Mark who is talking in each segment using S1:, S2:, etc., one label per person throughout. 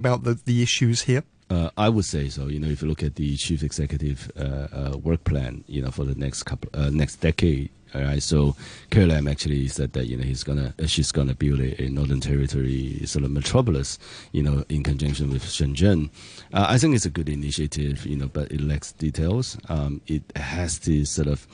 S1: about the, the issues here?
S2: Uh, I would say so. You know, if you look at the chief executive uh, uh, work plan, you know, for the next couple, uh, next decade, all right. So Carrie Lam actually said that you know he's gonna, uh, she's gonna build a, a, Northern Territory sort of metropolis, you know, in conjunction with Shenzhen. Uh, I think it's a good initiative, you know, but it lacks details. Um, it has to sort of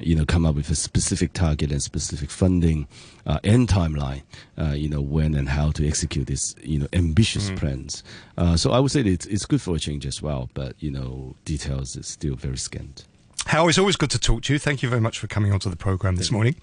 S2: you know, come up with a specific target and specific funding uh, and timeline, uh, you know, when and how to execute these, you know, ambitious mm. plans. Uh, so I would say it's, it's good for a change as well, but, you know, details is still very scant.
S1: Hao, it's always good to talk to you. Thank you very much for coming onto the programme this morning.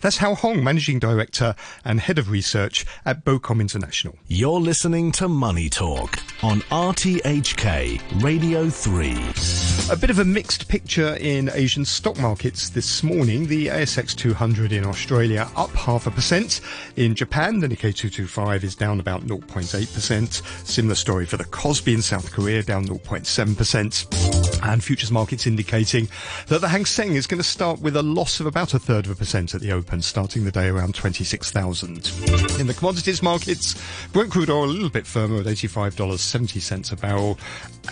S1: That's Hao Hong, Managing Director and Head of Research at BOCOM International.
S3: You're listening to Money Talk on RTHK Radio 3.
S1: A bit of a mixed picture in Asian stock markets this morning. The ASX 200 in Australia up half a percent. In Japan, the Nikkei 225 is down about 0.8%. Similar story for the Kospi in South Korea, down 0.7%. And futures markets indicating that the Hang Seng is going to start with a loss of about a third of a percent at the open, starting the day around 26,000. In the commodities markets, Brent crude oil a little bit firmer at $85.70 a barrel,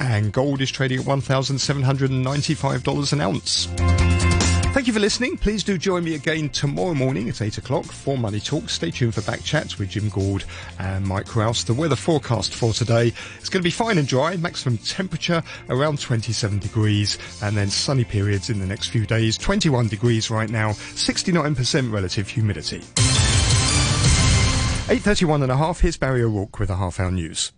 S1: and gold is trading at $1,795 an ounce. Thank you for listening. Please do join me again tomorrow morning at 8 o'clock for Money Talk. Stay tuned for back chats with Jim Gould and Mike Rouse. The weather forecast for today is going to be fine and dry, maximum temperature around 27 degrees, and then sunny periods in the next few days. 21 degrees right now, 69% relative humidity. 8.31 and a half, here's Barry O'Rourke with a half hour news.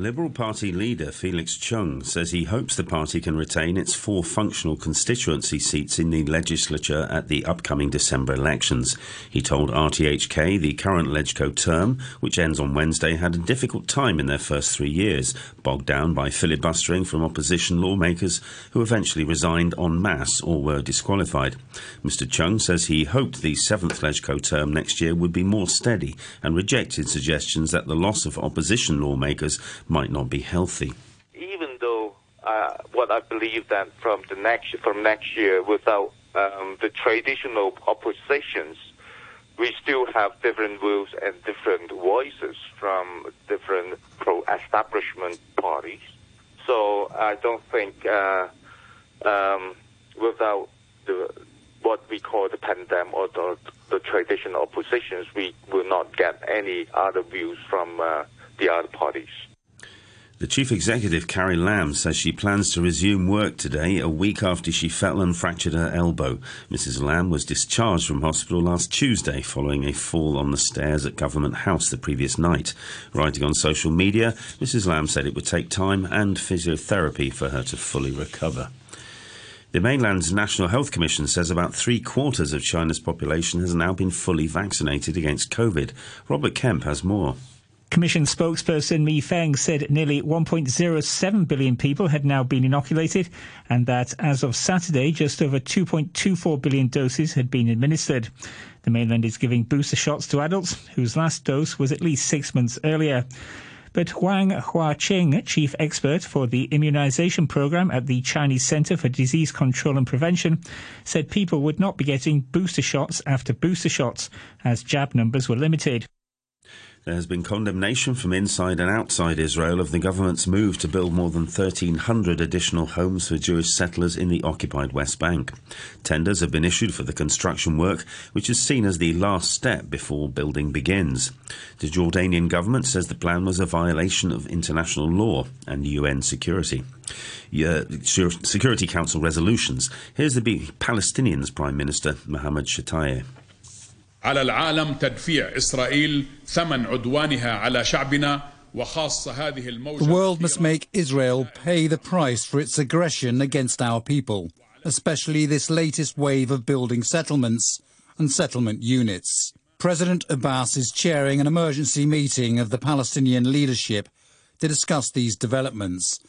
S4: Liberal Party leader Felix Chung says he hopes the party can retain its four functional constituency seats in the legislature at the upcoming December elections. He told RTHK the current LegCo term, which ends on Wednesday, had a difficult time in their first three years, bogged down by filibustering from opposition lawmakers who eventually resigned en masse or were disqualified. Mr. Chung says he hoped the seventh LegCo term next year would be more steady and rejected suggestions that the loss of opposition lawmakers might not be healthy.
S5: Even though uh, what I believe that from the next from next year, without um, the traditional oppositions, we still have different views and different voices from different pro-establishment parties. So I don't think uh, um, without the what we call the pandemic or the, the traditional oppositions, we will not get any other views from uh, the other parties.
S4: The chief executive, Carrie Lam, says she plans to resume work today, a week after she fell and fractured her elbow. Mrs. Lam was discharged from hospital last Tuesday following a fall on the stairs at Government House the previous night. Writing on social media, Mrs. Lam said it would take time and physiotherapy for her to fully recover. The mainland's National Health Commission says about three quarters of China's population has now been fully vaccinated against COVID. Robert Kemp has more.
S6: Commission spokesperson Mi Feng said nearly 1.07 billion people had now been inoculated and that as of Saturday, just over 2.24 billion doses had been administered. The mainland is giving booster shots to adults whose last dose was at least six months earlier. But Wang Huaqing, chief expert for the immunization program at the Chinese Center for Disease Control and Prevention, said people would not be getting booster shots after booster shots as jab numbers were limited.
S4: There has been condemnation from inside and outside Israel of the government's move to build more than 1,300 additional homes for Jewish settlers in the occupied West Bank. Tenders have been issued for the construction work, which is seen as the last step before building begins. The Jordanian government says the plan was a violation of international law and UN security. Security Council resolutions. Here's the Palestinians Prime Minister Mohammed Shtayyeh.
S7: على العالم تدفيع إسرائيل ثمن عدوانها على شعبنا
S8: The world must make Israel pay the price for its aggression against our people, especially this latest wave of building settlements and settlement units. President Abbas is chairing an emergency meeting of the Palestinian leadership to discuss these developments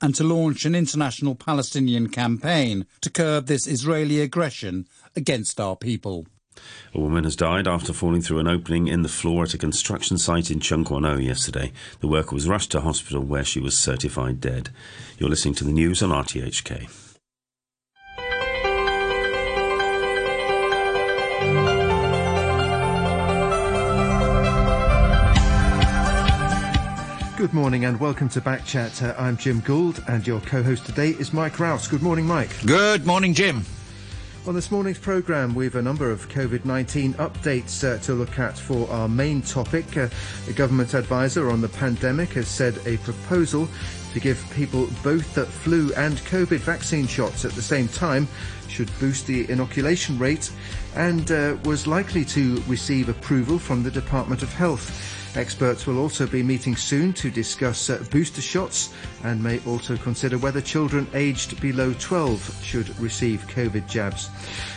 S8: and to launch an international Palestinian campaign to curb this Israeli aggression against our people.
S4: A woman has died after falling through an opening in the floor at a construction site in Tseung Kwan O yesterday. The worker was rushed to hospital where she was certified dead. You're listening to the news on RTHK.
S9: Good morning and welcome to Backchat. Uh, I'm Jim Gould and your co-host today is Mike Rouse. Good morning, Mike.
S10: Good morning, Jim.
S9: On this morning's programme, we have a number of COVID 19 updates uh, to look at for our main topic. Uh, the government advisor on the pandemic has said a proposal to give people both the flu and COVID vaccine shots at the same time should boost the inoculation rate and uh, was likely to receive approval from the Department of Health. Experts will also be meeting soon to discuss uh, booster shots and may also consider whether children aged below 12 should receive COVID jabs.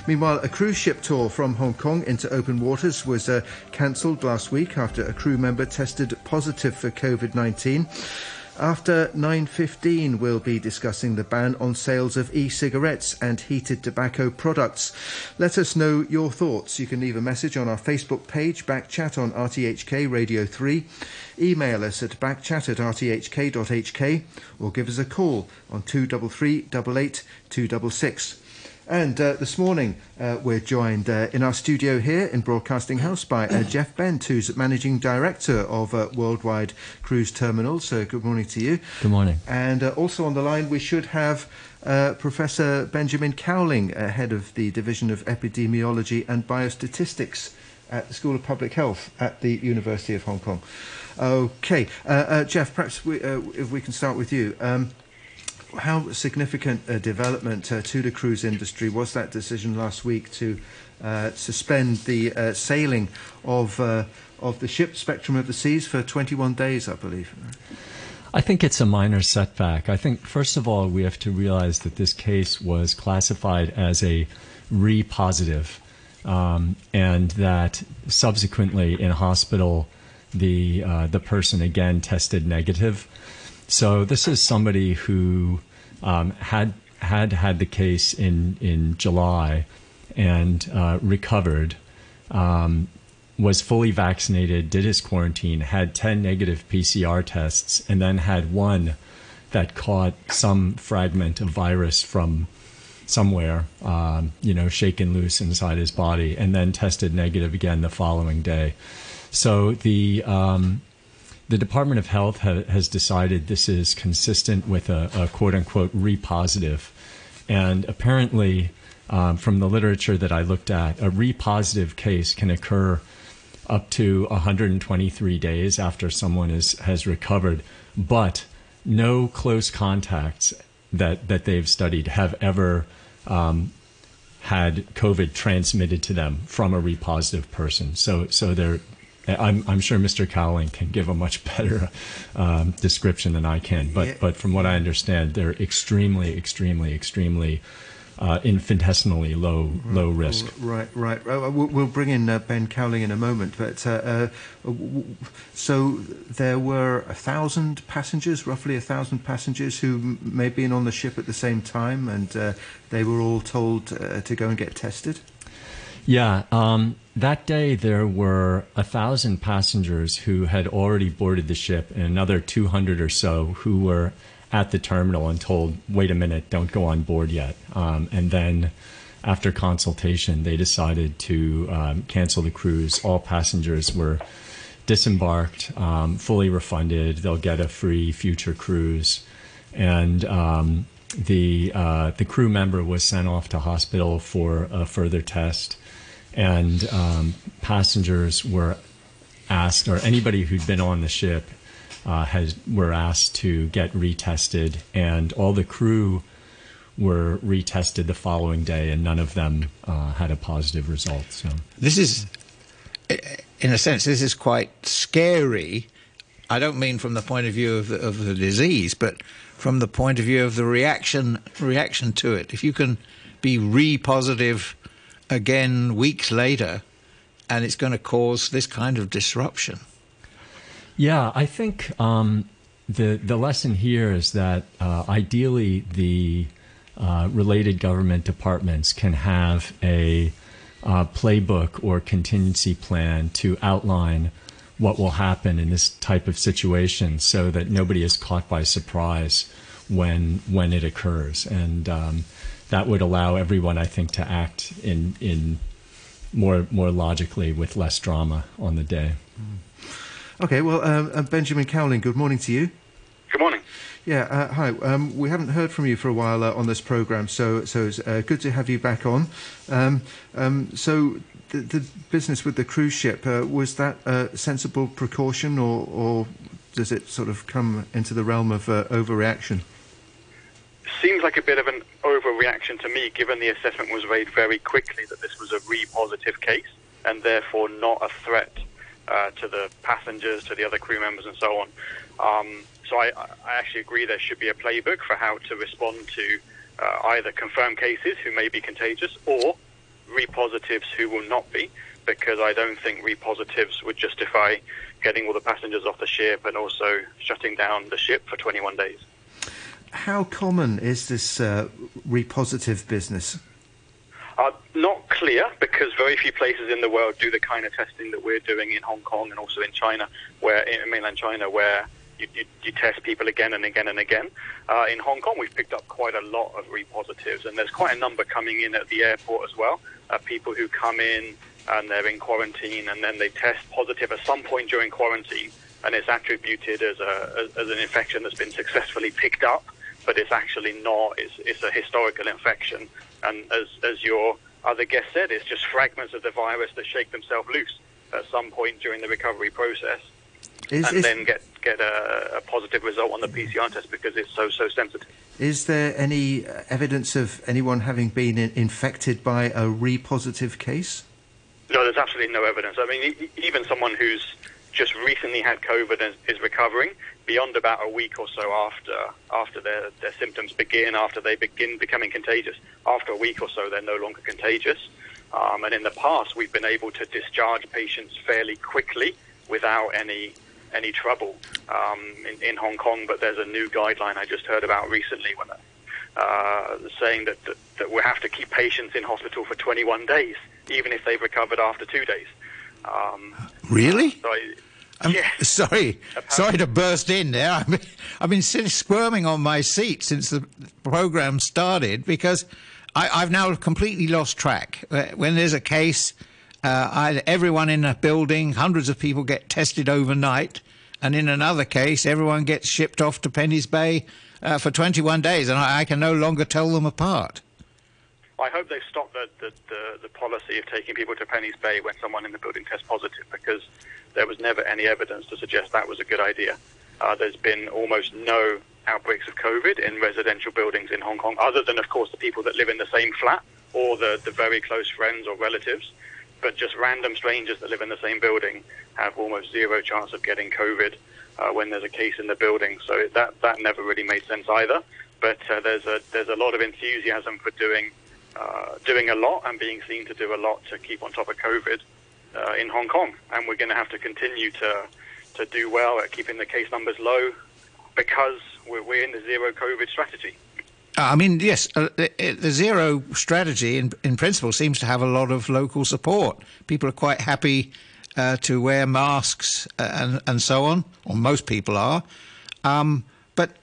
S9: Meanwhile, a cruise ship tour from Hong Kong into open waters was uh, cancelled last week after a crew member tested positive for COVID 19. After 9.15, we'll be discussing the ban on sales of e-cigarettes and heated tobacco products. Let us know your thoughts. You can leave a message on our Facebook page, Backchat on RTHK Radio 3. Email us at backchat at rthk.hk or give us a call on 233 88 266. And uh, this morning, uh, we're joined uh, in our studio here in Broadcasting House by uh, Jeff Bent, who's Managing Director of uh, Worldwide Cruise Terminals. So, good morning to you.
S11: Good morning.
S9: And uh, also on the line, we should have Professor Benjamin Cowling, head of the Division of Epidemiology and Biostatistics at the School of Public Health at the University of Hong Kong. Okay, Jeff, perhaps we, if we can start with you. Um, how significant a development uh, to the cruise industry was that decision last week to uh, suspend the uh, sailing of uh, of the ship Spectrum of the Seas for 21 days, I believe.
S11: I think it's a minor setback. I think first of all we have to realize that this case was classified as a re positive, um, and that subsequently in hospital the uh, the person again tested negative. So this is somebody who um, had had had the case in in July and uh, recovered. Um, was fully vaccinated, did his quarantine, had 10 negative PCR tests, and then had one that caught some fragment of virus from somewhere, um, you know, shaken loose inside his body, and then tested negative again the following day. So the um, the Department of Health ha- has decided this is consistent with a, a quote unquote repositive. And apparently, um, from the literature that I looked at, a repositive case can occur up to 123 days after someone is, has recovered, but no close contacts that, that they've studied have ever um, had COVID transmitted to them from a repositive person. So, so they're I'm, I'm sure Mr. Cowling can give a much better um, description than I can. But, yeah. but from what I understand, they're extremely, extremely, extremely uh, infinitesimally low low risk.
S9: Right, right. We'll bring in uh, Ben Cowling in a moment. But uh, uh so there were a thousand passengers, roughly a thousand passengers, who may have been on the ship at the same time, and uh, they were all told uh, to go and get tested.
S11: Yeah, um, that day there were a thousand passengers who had already boarded the ship, and another 200 or so who were at the terminal and told, "Wait a minute, don't go on board yet." Um, and then, after consultation, they decided to um, cancel the cruise. All passengers were disembarked, um, fully refunded. They'll get a free future cruise, and um, the uh, the crew member was sent off to hospital for a further test and um, passengers were asked, or anybody who'd been on the ship uh, has were asked to get retested, and all the crew were retested the following day, and none of them uh, had a positive result. So
S10: this is, in a sense, this is quite scary. I don't mean from the point of view of the, of the disease, but from the point of view of the reaction reaction to it. If you can be re-positive again weeks later, and it's going to cause this kind of disruption.
S11: Yeah, I think um, the the lesson here is that uh, ideally the uh, related government departments can have a uh, playbook or contingency plan to outline what will happen in this type of situation, so that nobody is caught by surprise when when it occurs and. Um, that would allow everyone, I think, to act in in more more logically with less drama on the day.
S9: Okay, well, um, uh, Benjamin Cowling, good morning to you.
S12: Good morning.
S9: Yeah, uh, hi. Um, we haven't heard from you for a while uh, on this program, so so it's uh, good to have you back on. Um, um, so, the, the, business with the cruise ship uh, was that a sensible precaution, or, or, does it sort of come into the realm of uh, overreaction?
S12: Seems like a bit of an overreaction to me, given the assessment was made very quickly that this was a re-positive case and therefore not a threat uh, to the passengers, to the other crew members, and so on. Um, so I, I, actually agree there should be a playbook for how to respond to uh, either confirmed cases who may be contagious or repositives who will not be, because I don't think repositives would justify getting all the passengers off the ship and also shutting down the ship for 21 days.
S9: How common is this uh, repositive business?
S12: Uh, not clear because very few places in the world do the kind of testing that we're doing in Hong Kong and also in China, where in mainland China, where you, you, you test people again and again and again. Uh, in Hong Kong, we've picked up quite a lot of repositives, and there's quite a number coming in at the airport as well. Uh, people who come in and they're in quarantine, and then they test positive at some point during quarantine, and it's attributed as a as, as an infection that's been successfully picked up, but it's actually not. It's, it's a historical infection and as, as your other guest said, it's just fragments of the virus that shake themselves loose at some point during the recovery process. Is, and is, then get get a, a, positive result on the PCR test because it's so so sensitive.
S9: Is there any uh, evidence of anyone having been in, infected by a re-positive case?
S12: No, there's absolutely no evidence. I mean, even someone who's just recently had COVID and is recovering, beyond about a week or so after after their, their symptoms begin, after they begin becoming contagious, after a week or so they're no longer contagious. Um, and in the past, we've been able to discharge patients fairly quickly without any any trouble um, in, in, Hong Kong. But there's a new guideline I just heard about recently, when, uh, saying that, that, that we have to keep patients in hospital for 21 days, even if they've recovered after two days.
S10: Um, really?
S12: So I,
S10: I'm yes. sorry, sorry to burst in there. I've been, I've been sitting squirming on my seat since the program started because I, have now completely lost track. Uh, when there's a case, uh, I, everyone in a building, hundreds of people get tested overnight, and in another case, everyone gets shipped off to Penny's Bay uh, for 21 days, and I, I can no longer tell them apart.
S12: I hope they've stopped the, the, the, the, policy of taking people to Penny's Bay when someone in the building tests positive because there was never any evidence to suggest that was a good idea. Uh, there's been almost no outbreaks of COVID in residential buildings in Hong Kong, other than, of course, the people that live in the same flat or the, the very close friends or relatives. But just random strangers that live in the same building have almost zero chance of getting COVID uh, when there's a case in the building. So that that never really made sense either. But uh, there's a there's a lot of enthusiasm for doing uh, doing a lot and being seen to do a lot to keep on top of COVID uh, in Hong Kong, and we're going to have to continue to to do well at keeping the case numbers low because we're, we're in the zero COVID strategy.
S10: I mean, yes, uh, the, the, zero strategy in, in principle seems to have a lot of local support. People are quite happy uh, to wear masks uh, and, and so on, or most people are. Um, but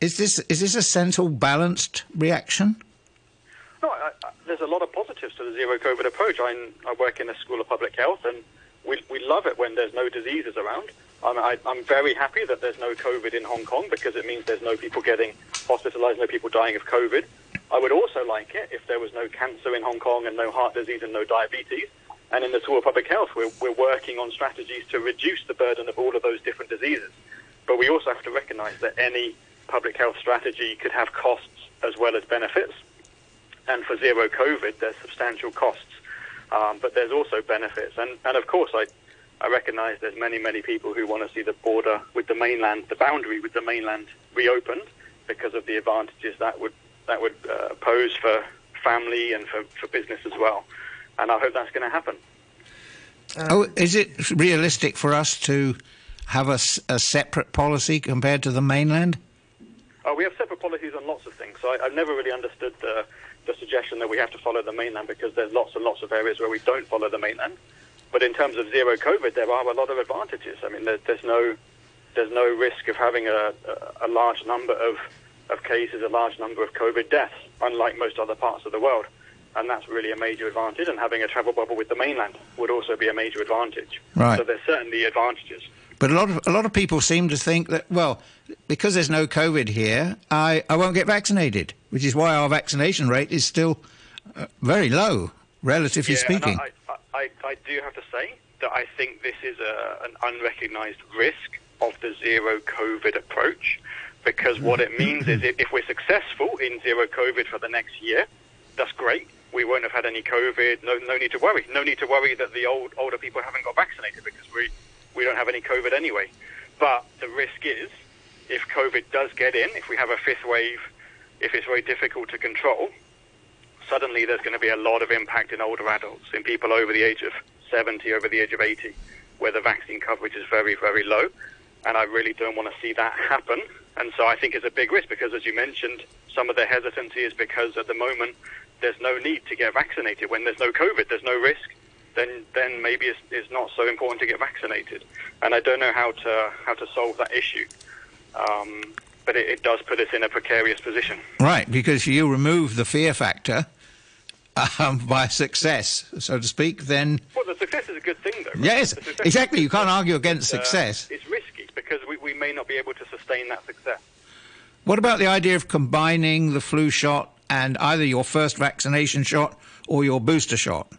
S10: is this is this a sensible, balanced reaction?
S12: There's a lot of positives to the zero COVID approach. I, I work in a school of public health, and we, we love it when there's no diseases around. I'm, I, I'm very happy that there's no COVID in Hong Kong because it means there's no people getting hospitalized, no people dying of COVID. I would also like it if there was no cancer in Hong Kong and no heart disease and no diabetes. And in the School of Public Health, we're, we're working on strategies to reduce the burden of all of those different diseases. But we also have to recognize that any public health strategy could have costs as well as benefits. And for zero COVID, there's substantial costs, um, but there's also benefits. And, and of course, I, I recognise there's many, many people who want to see the border with the mainland, the boundary with the mainland reopened because of the advantages that would that would uh, pose for family and for, for business as well. And I hope that's going to happen.
S10: oh, is it realistic for us to have a, a separate policy compared to the mainland?
S12: Oh, we have separate policies on lots of things. So I, have never really understood the the suggestion that we have to follow the mainland because there's lots and lots of areas where we don't follow the mainland. But in terms of zero COVID, there are a lot of advantages. I mean, there, there's no there's no risk of having a, a, a large number of, of cases, a large number of COVID deaths, unlike most other parts of the world. And that's really a major advantage. And having a travel bubble with the mainland would also be a major advantage.
S10: Right.
S12: So there's certainly advantages.
S10: But a lot of a lot of people seem to think that well, because there's no COVID here, I, I won't get vaccinated, which is why our vaccination rate is still uh, very low, relatively
S12: yeah,
S10: speaking.
S12: I, I, I, do have to say that I think this is a, an unrecognised risk of the zero COVID approach, because what it means is if, if we're successful in zero COVID for the next year, that's great. We won't have had any COVID. No, no need to worry. No need to worry that the old older people haven't got vaccinated because we we don't have any COVID anyway. But the risk is, if COVID does get in, if we have a fifth wave, if it's very difficult to control, suddenly there's going to be a lot of impact in older adults, in people over the age of 70, over the age of 80, where the vaccine coverage is very, very low. And I really don't want to see that happen. And so I think it's a big risk because, as you mentioned, some of the hesitancy is because at the moment there's no need to get vaccinated. When there's no COVID, there's no risk then then maybe it's, it's not so important to get vaccinated. And I don't know how to how to solve that issue. Um, but it, it, does put us in a precarious position.
S10: Right, because you remove the fear factor um, by success, so to speak. Then
S12: well, the success is a good thing, though. Right?
S10: Yes, exactly. You can't argue against uh, success.
S12: It's risky because we, we may not be able to sustain that success.
S10: What about the idea of combining the flu shot and either your first vaccination shot or your booster shot?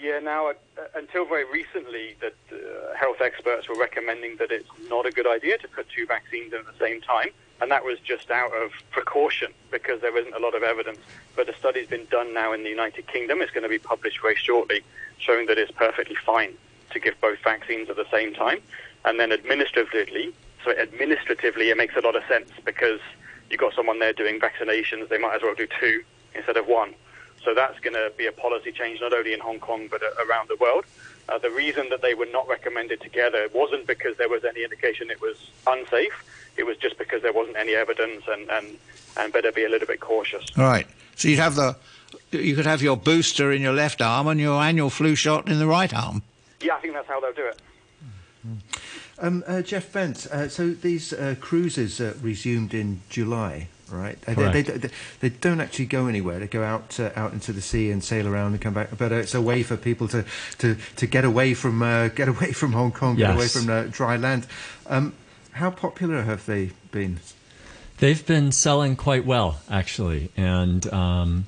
S12: Yeah, now, uh, until very recently, that uh, health experts were recommending that it's not a good idea to put two vaccines in at the same time, and that was just out of precaution because there isn't a lot of evidence. But a study's been done now in the United Kingdom. It's going to be published very shortly, showing that it's perfectly fine to give both vaccines at the same time. And then administratively, so administratively, it makes a lot of sense because you've got someone there doing vaccinations. They might as well do two instead of one. So that's going to be a policy change not only in Hong Kong but uh, around the world. Uh, the reason that they were not recommended together wasn't because there was any indication it was unsafe. It was just because there wasn't any evidence and, and, and better be a little bit cautious.
S10: Right. So you'd have the you could have your booster in your left arm and your annual flu shot in the right arm.
S12: Yeah, I think that's how they'll do it.
S9: Um, uh, Jeff Bent, uh, so these uh, cruises uh, resumed in July right? They, they, they, they, don't actually go anywhere. They go out uh, out into the sea and sail around and come back. But uh, it's a way for people to, to, to get away from uh, get away from Hong Kong, yes. get away from uh, dry land. Um, how popular have they been?
S11: They've been selling quite well, actually, and um,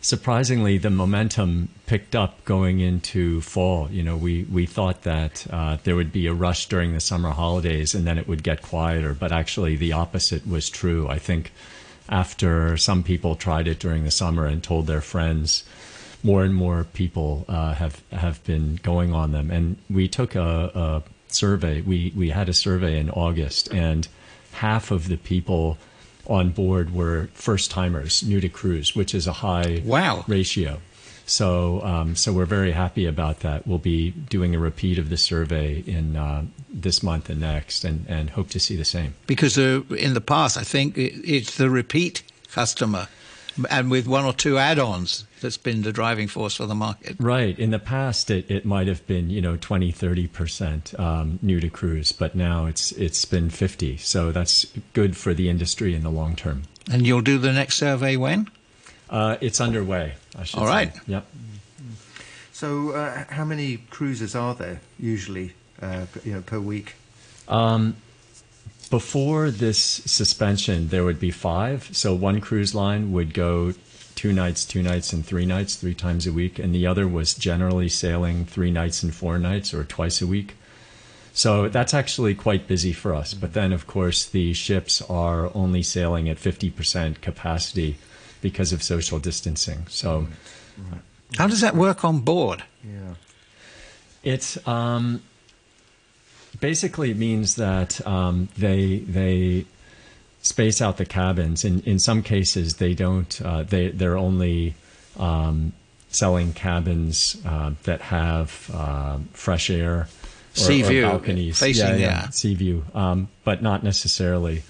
S11: surprisingly, the momentum picked up going into fall. You know, we we thought that uh, there would be a rush during the summer holidays, and then it would get quieter. But actually, the opposite was true. I think after some people tried it during the summer and told their friends, more and more people uh, have have been going on them. And we took a, a survey. We we had a survey in August, and half of the people on board were first timers, new to cruise, which is a high
S10: wow.
S11: ratio. So, um, so we're very happy about that. We'll be doing a repeat of the survey in uh, this month and next, and, and hope to see the same.
S10: Because uh, in the past, I think it's the repeat customer, and with one or two add-ons, that's been the driving force for the market.
S11: Right. In the past, it, it might have been you know 20, 30 percent um, new to cruise, but now it's it's been 50. So that's good for the industry in the long term.
S10: And you'll do the next survey when?
S11: Uh, it's underway.
S10: All right.
S11: Say. Yep.
S9: So, uh, how many cruises are there usually, uh, you know, per week?
S11: Um, before this suspension, there would be five. So one cruise line would go two nights, two nights, and three nights, three times a week, and the other was generally sailing three nights and four nights, or twice a week. So that's actually quite busy for us. But then, of course, the ships are only sailing at 50% capacity because of social distancing. So,
S10: right. how does that work on board?
S9: Yeah,
S11: it um, basically means that um, they they space out the cabins. In in some cases, they don't. Uh, they they're only um, selling cabins uh, that have uh, fresh air.
S10: Or, sea view,
S11: balconies,
S10: facing yeah,
S11: yeah, sea view, um, but not necessarily.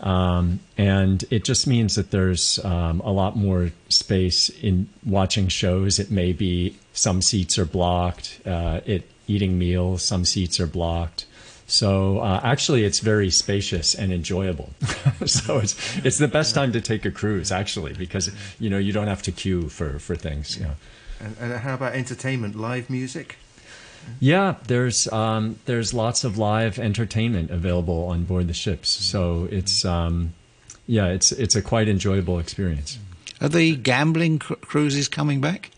S11: Um, and it just means that there's um, a lot more space in watching shows. It may be some seats are blocked. Uh, it eating meals, some seats are blocked. So uh, actually, it's very spacious and enjoyable. so it's it's the best time to take a cruise actually because you know you don't have to queue for for things.
S9: Yeah. And, and how about entertainment, live music?
S11: Yeah, there's um, there's lots of live entertainment available on board the ships, so it's um, yeah, it's it's a quite enjoyable experience.
S10: Are the gambling cr- cruises coming back?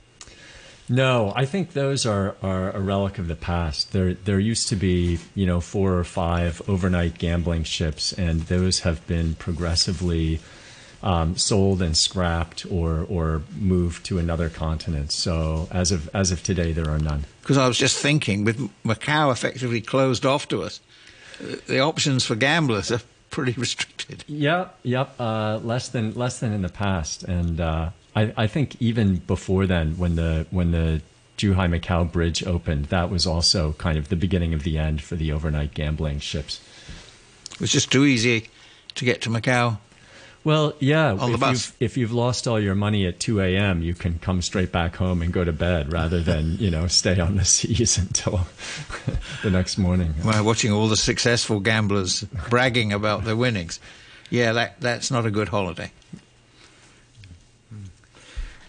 S11: No, I think those are, are a relic of the past. There there used to be you know four or five overnight gambling ships, and those have been progressively um, sold and scrapped or or moved to another continent. So as of as of today, there are none.
S10: Because I was just thinking, with Macau effectively closed off to us, the options for gamblers are pretty restricted.
S11: Yep, yep. Uh, less than less than in the past, and uh, I, I think even before then, when the when the Zhuhai Macau Bridge opened, that was also kind of the beginning of the end for the overnight gambling ships.
S10: It was just too easy to get to Macau.
S11: Well, yeah.
S10: On the
S11: if
S10: bus.
S11: You've, if you've lost all your money at 2 a.m., you can come straight back home and go to bed rather than, you know, stay on the seas until the next morning.
S10: Well, watching all the successful gamblers bragging about their winnings. Yeah, that, that's not a good holiday.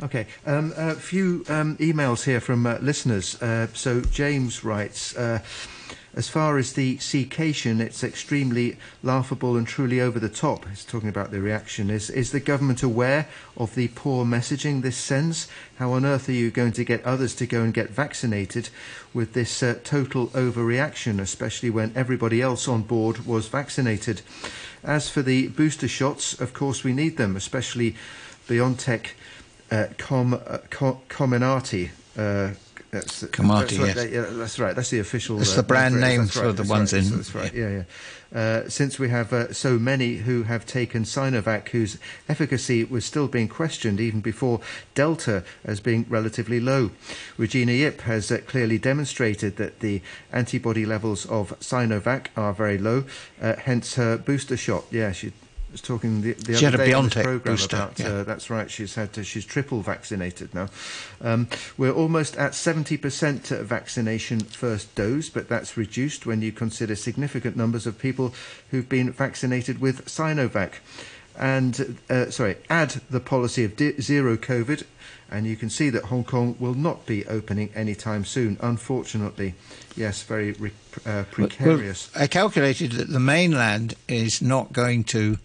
S9: Okay, um, a few um, emails here from uh, listeners. Uh, so James writes, uh, as far as the seacation, it's extremely laughable and truly over the top. He's talking about the reaction. Is is the government aware of the poor messaging this sends? How on earth are you going to get others to go and get vaccinated with this uh, total overreaction, especially when everybody else on board was vaccinated? As for the booster shots, of course we need them, especially BioNTech uh, Com, uh, Com. Uh, that's,
S10: Comirnaty,
S9: that's right,
S10: yes.
S9: yeah, that's right. That's the official.
S10: It's
S9: uh,
S10: the brand
S9: that's
S10: name
S9: that's
S10: for the ones
S9: right,
S10: in-
S9: That's right. Yeah, yeah. Uh, since we have uh, so many who have taken Sinovac, whose efficacy was still being questioned even before Delta as being relatively low. Regina Yip has uh, clearly demonstrated that the antibody levels of Sinovac are very low, uh, hence her booster shot. Yeah, she was talking the, the
S10: She
S9: other day on this program
S10: booster,
S9: about
S10: yeah.
S9: uh, that's right. She's had to, she's triple vaccinated now. Um, we're almost at 70% vaccination first dose, but that's reduced when you consider significant numbers of people who've been vaccinated with Sinovac. And uh, sorry, add the policy of di- zero COVID, and you can see that Hong Kong will not be opening anytime soon. Unfortunately, yes, very re- uh, precarious.
S10: Well, I calculated that the mainland is not going to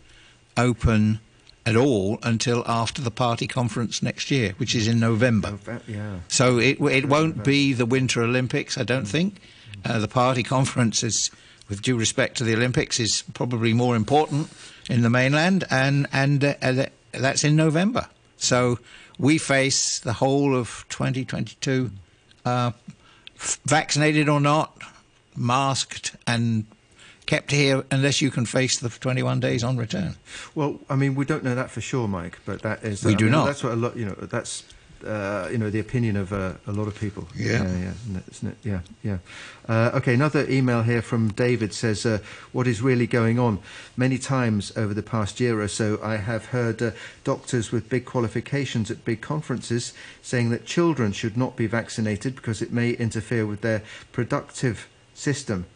S10: open at all until after the party conference next year, which is in November.
S9: yeah.
S10: So it it won't be the Winter Olympics, I don't think. Uh, the party conference is, with due respect to the Olympics, is probably more important in the mainland, and and uh, uh, that's in November. So we face the whole of 2022, uh, vaccinated or not, masked and kept here unless you can face the 21 days on return.
S9: Well, I mean, we don't know that for sure, Mike, but that is.
S10: We
S9: I
S10: do
S9: mean,
S10: not.
S9: That's what a lot. You know, that's. Uh, you know the opinion of uh, a lot of people.
S10: Yeah.
S9: yeah, yeah, isn't it? Isn't it? yeah. yeah. Uh, okay, another email here from David says, uh, "What is really going on?" Many times over the past year or so, I have heard uh, doctors with big qualifications at big conferences saying that children should not be vaccinated because it may interfere with their productive system.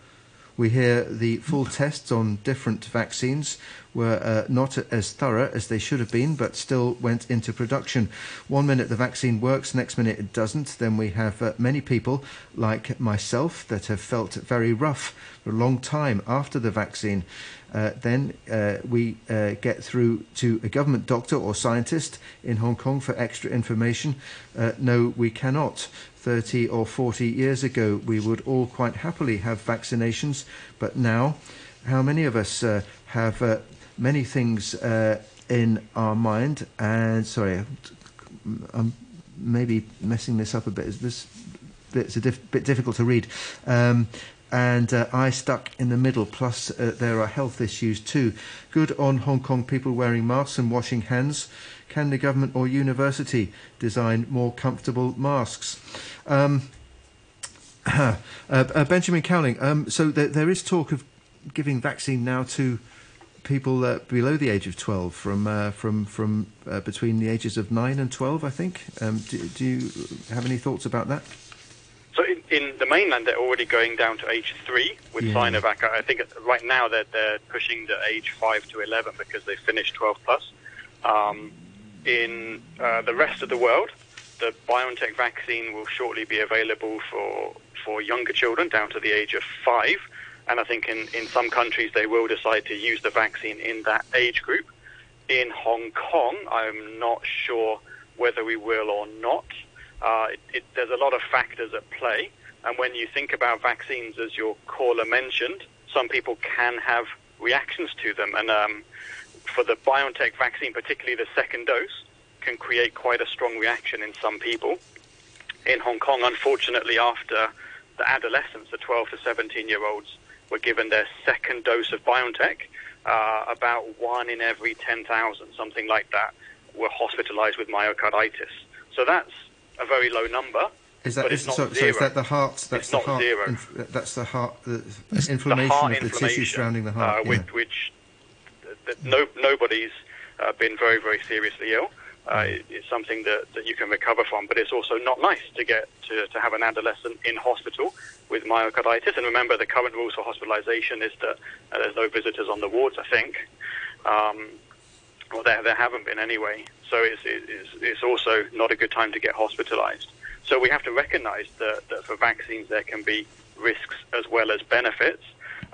S9: We hear the full tests on different vaccines were uh, not as thorough as they should have been, but still went into production. One minute the vaccine works, next minute it doesn't. Then we have uh, many people, like myself, that have felt very rough for a long time after the vaccine. Uh, then uh, we uh, get through to a government doctor or scientist in Hong Kong for extra information. Uh, no, we cannot. 30 or 40 years ago, we would all quite happily have vaccinations, but now, how many of us uh, have uh, many things uh, in our mind? And sorry, I'm maybe messing this up a bit. This bit's a diff- bit difficult to read. Um, and uh, I stuck in the middle. Plus, uh, there are health issues too. Good on Hong Kong people wearing masks and washing hands. Can the government or university design more comfortable masks? Um, uh, uh, Benjamin Cowling. Um, so there, there is talk of giving vaccine now to people uh, below the age of 12, from uh, from from uh, between the ages of nine and 12, I think. Um, do, do you have any thoughts about that?
S12: So in, in the mainland, they're already going down to age three with
S9: Yeah.
S12: Sinovac. I think right now they're, they're pushing the age five to 11 because they finished 12 plus. Um, in uh, the rest of the world, the BioNTech vaccine will shortly be available for for younger children down to the age of five. And I think in, in some countries they will decide to use the vaccine in that age group. In Hong Kong, I'm not sure whether we will or not. Uh, it, it, there's a lot of factors at play. And when you think about vaccines, as your caller mentioned, some people can have reactions to them. And um, for the BioNTech vaccine, particularly the second dose, can create quite a strong reaction in some people. In Hong Kong, unfortunately, after the adolescents, the 12 to 17 year olds, were given their second dose of BioNTech, uh, about one in every 10,000, something like that, were hospitalized with myocarditis. So that's a very low number.
S9: Is that,
S12: is,
S9: so, so, is that the heart? That's
S12: it's
S9: the
S12: not
S9: heart.
S12: Zero.
S9: Inf- that's the heart. The inflammation
S12: the heart
S9: of the
S12: inflammation,
S9: tissue surrounding the heart.
S12: uh,
S9: yeah.
S12: which, which that no, nobody's uh, been very, very seriously ill. Uh,
S9: Mm.
S12: it's something that, that you can recover from, but it's also not nice to get to, to have an adolescent in hospital with myocarditis. And remember, the current rules for hospitalization is that uh, there's no visitors on the wards, I think. Um, well, there, there haven't been anyway. So it's, it's, it's also not a good time to get hospitalized. So we have to recognize that, that for vaccines there can be risks as well as benefits.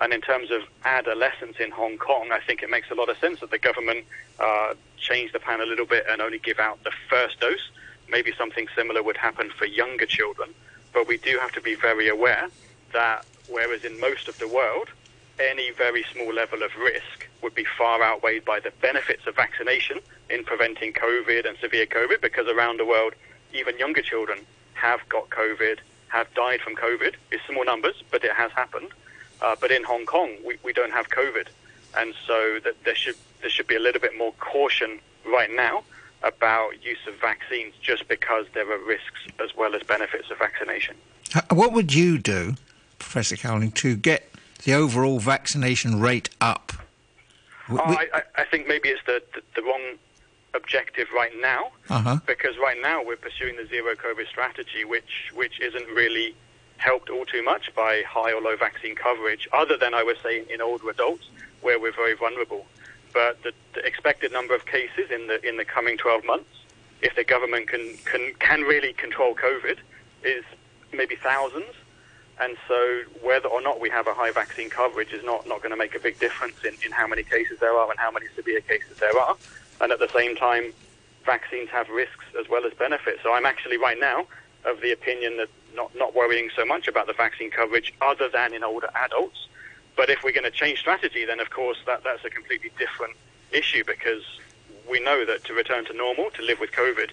S12: And in terms of adolescents in Hong Kong, I think it makes a lot of sense that the government uh, change the plan a little bit and only give out the first dose. Maybe something similar would happen for younger children. But we do have to be very aware that whereas in most of the world, any very small level of risk would be far outweighed by the benefits of vaccination in preventing COVID and severe COVID, because around the world, even younger children have got COVID, have died from COVID. It's small numbers, but it has happened. Uh, but in Hong Kong, we, we don't have COVID, and so that there should there should be a little bit more caution right now about use of vaccines, just because there are risks as well as benefits of vaccination.
S10: What would you do, Professor Cowling, to get the overall vaccination rate up?
S12: Oh, I- I think maybe it's the, the, the wrong objective right now,
S10: Uh-huh.
S12: because right now we're pursuing the zero COVID strategy, which which isn't really helped all too much by high or low vaccine coverage, other than I would say in older adults where we're very vulnerable. But the, the expected number of cases in the in the coming 12 months, if the government can can can really control COVID, is maybe thousands. And so whether or not we have a high vaccine coverage is not, not going to make a big difference in, in how many cases there are and how many severe cases there are. And at the same time, vaccines have risks as well as benefits. So I'm actually right now of the opinion that not, not worrying so much about the vaccine coverage other than in older adults. But if we're going to change strategy, then of course that, that's a completely different issue because we know that to return to normal, to live with COVID,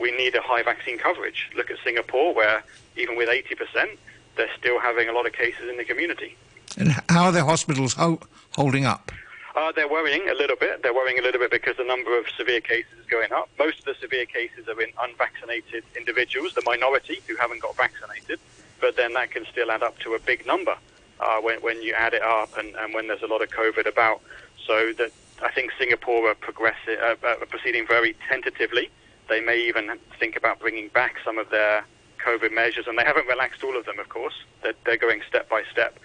S12: we need a high vaccine coverage. Look at Singapore, where even with 80%, they're still having a lot of cases in the community.
S10: and how are the hospitals ho- holding up?
S12: Uh, they're worrying a little bit. They're worrying a little bit because the number of severe cases is going up. Most of the severe cases are in unvaccinated individuals, the minority who haven't got vaccinated, but then that can still add up to a big number uh, when, when you add it up and, and when there's a lot of COVID about. So that I think Singapore are, progressing, uh, uh, are proceeding very tentatively. They may even think about bringing back some of their COVID measures, and they haven't relaxed all of them, of course. They're, they're going step by step.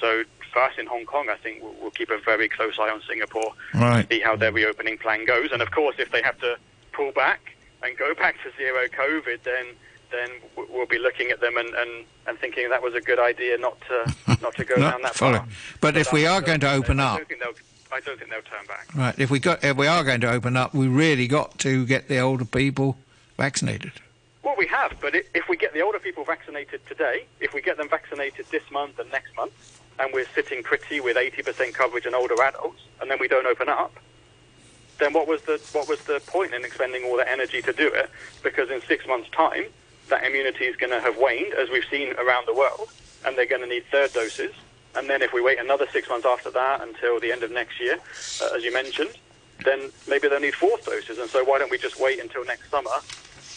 S12: So for us in Hong Kong, I think we'll, we'll keep a very close eye on Singapore
S10: Right.
S12: see how their reopening plan goes. And of course, if they have to pull back and go back to zero COVID, then then we'll be looking at them and, and, and thinking that was a good idea not to not to go
S10: Not
S12: down that
S10: follow.
S12: path.
S10: But if we are going to open up,
S12: don't think they'll I don't think they'll turn back.
S10: right? If we got, if we are going to open up, we really got to get the older people vaccinated.
S12: Well, we have, but if we get the older people vaccinated today, if we get them vaccinated this month and next month, and we're sitting pretty with 80% coverage in older adults, and then we don't open up, then what was the what was the point in expending all that energy to do it? Because in six months' time, that immunity is going to have waned, as we've seen around the world, and they're going to need third doses. And then if we wait another six months after that until the end of next year, uh, as you mentioned, then maybe they'll need fourth doses. And so why don't we just wait until next summer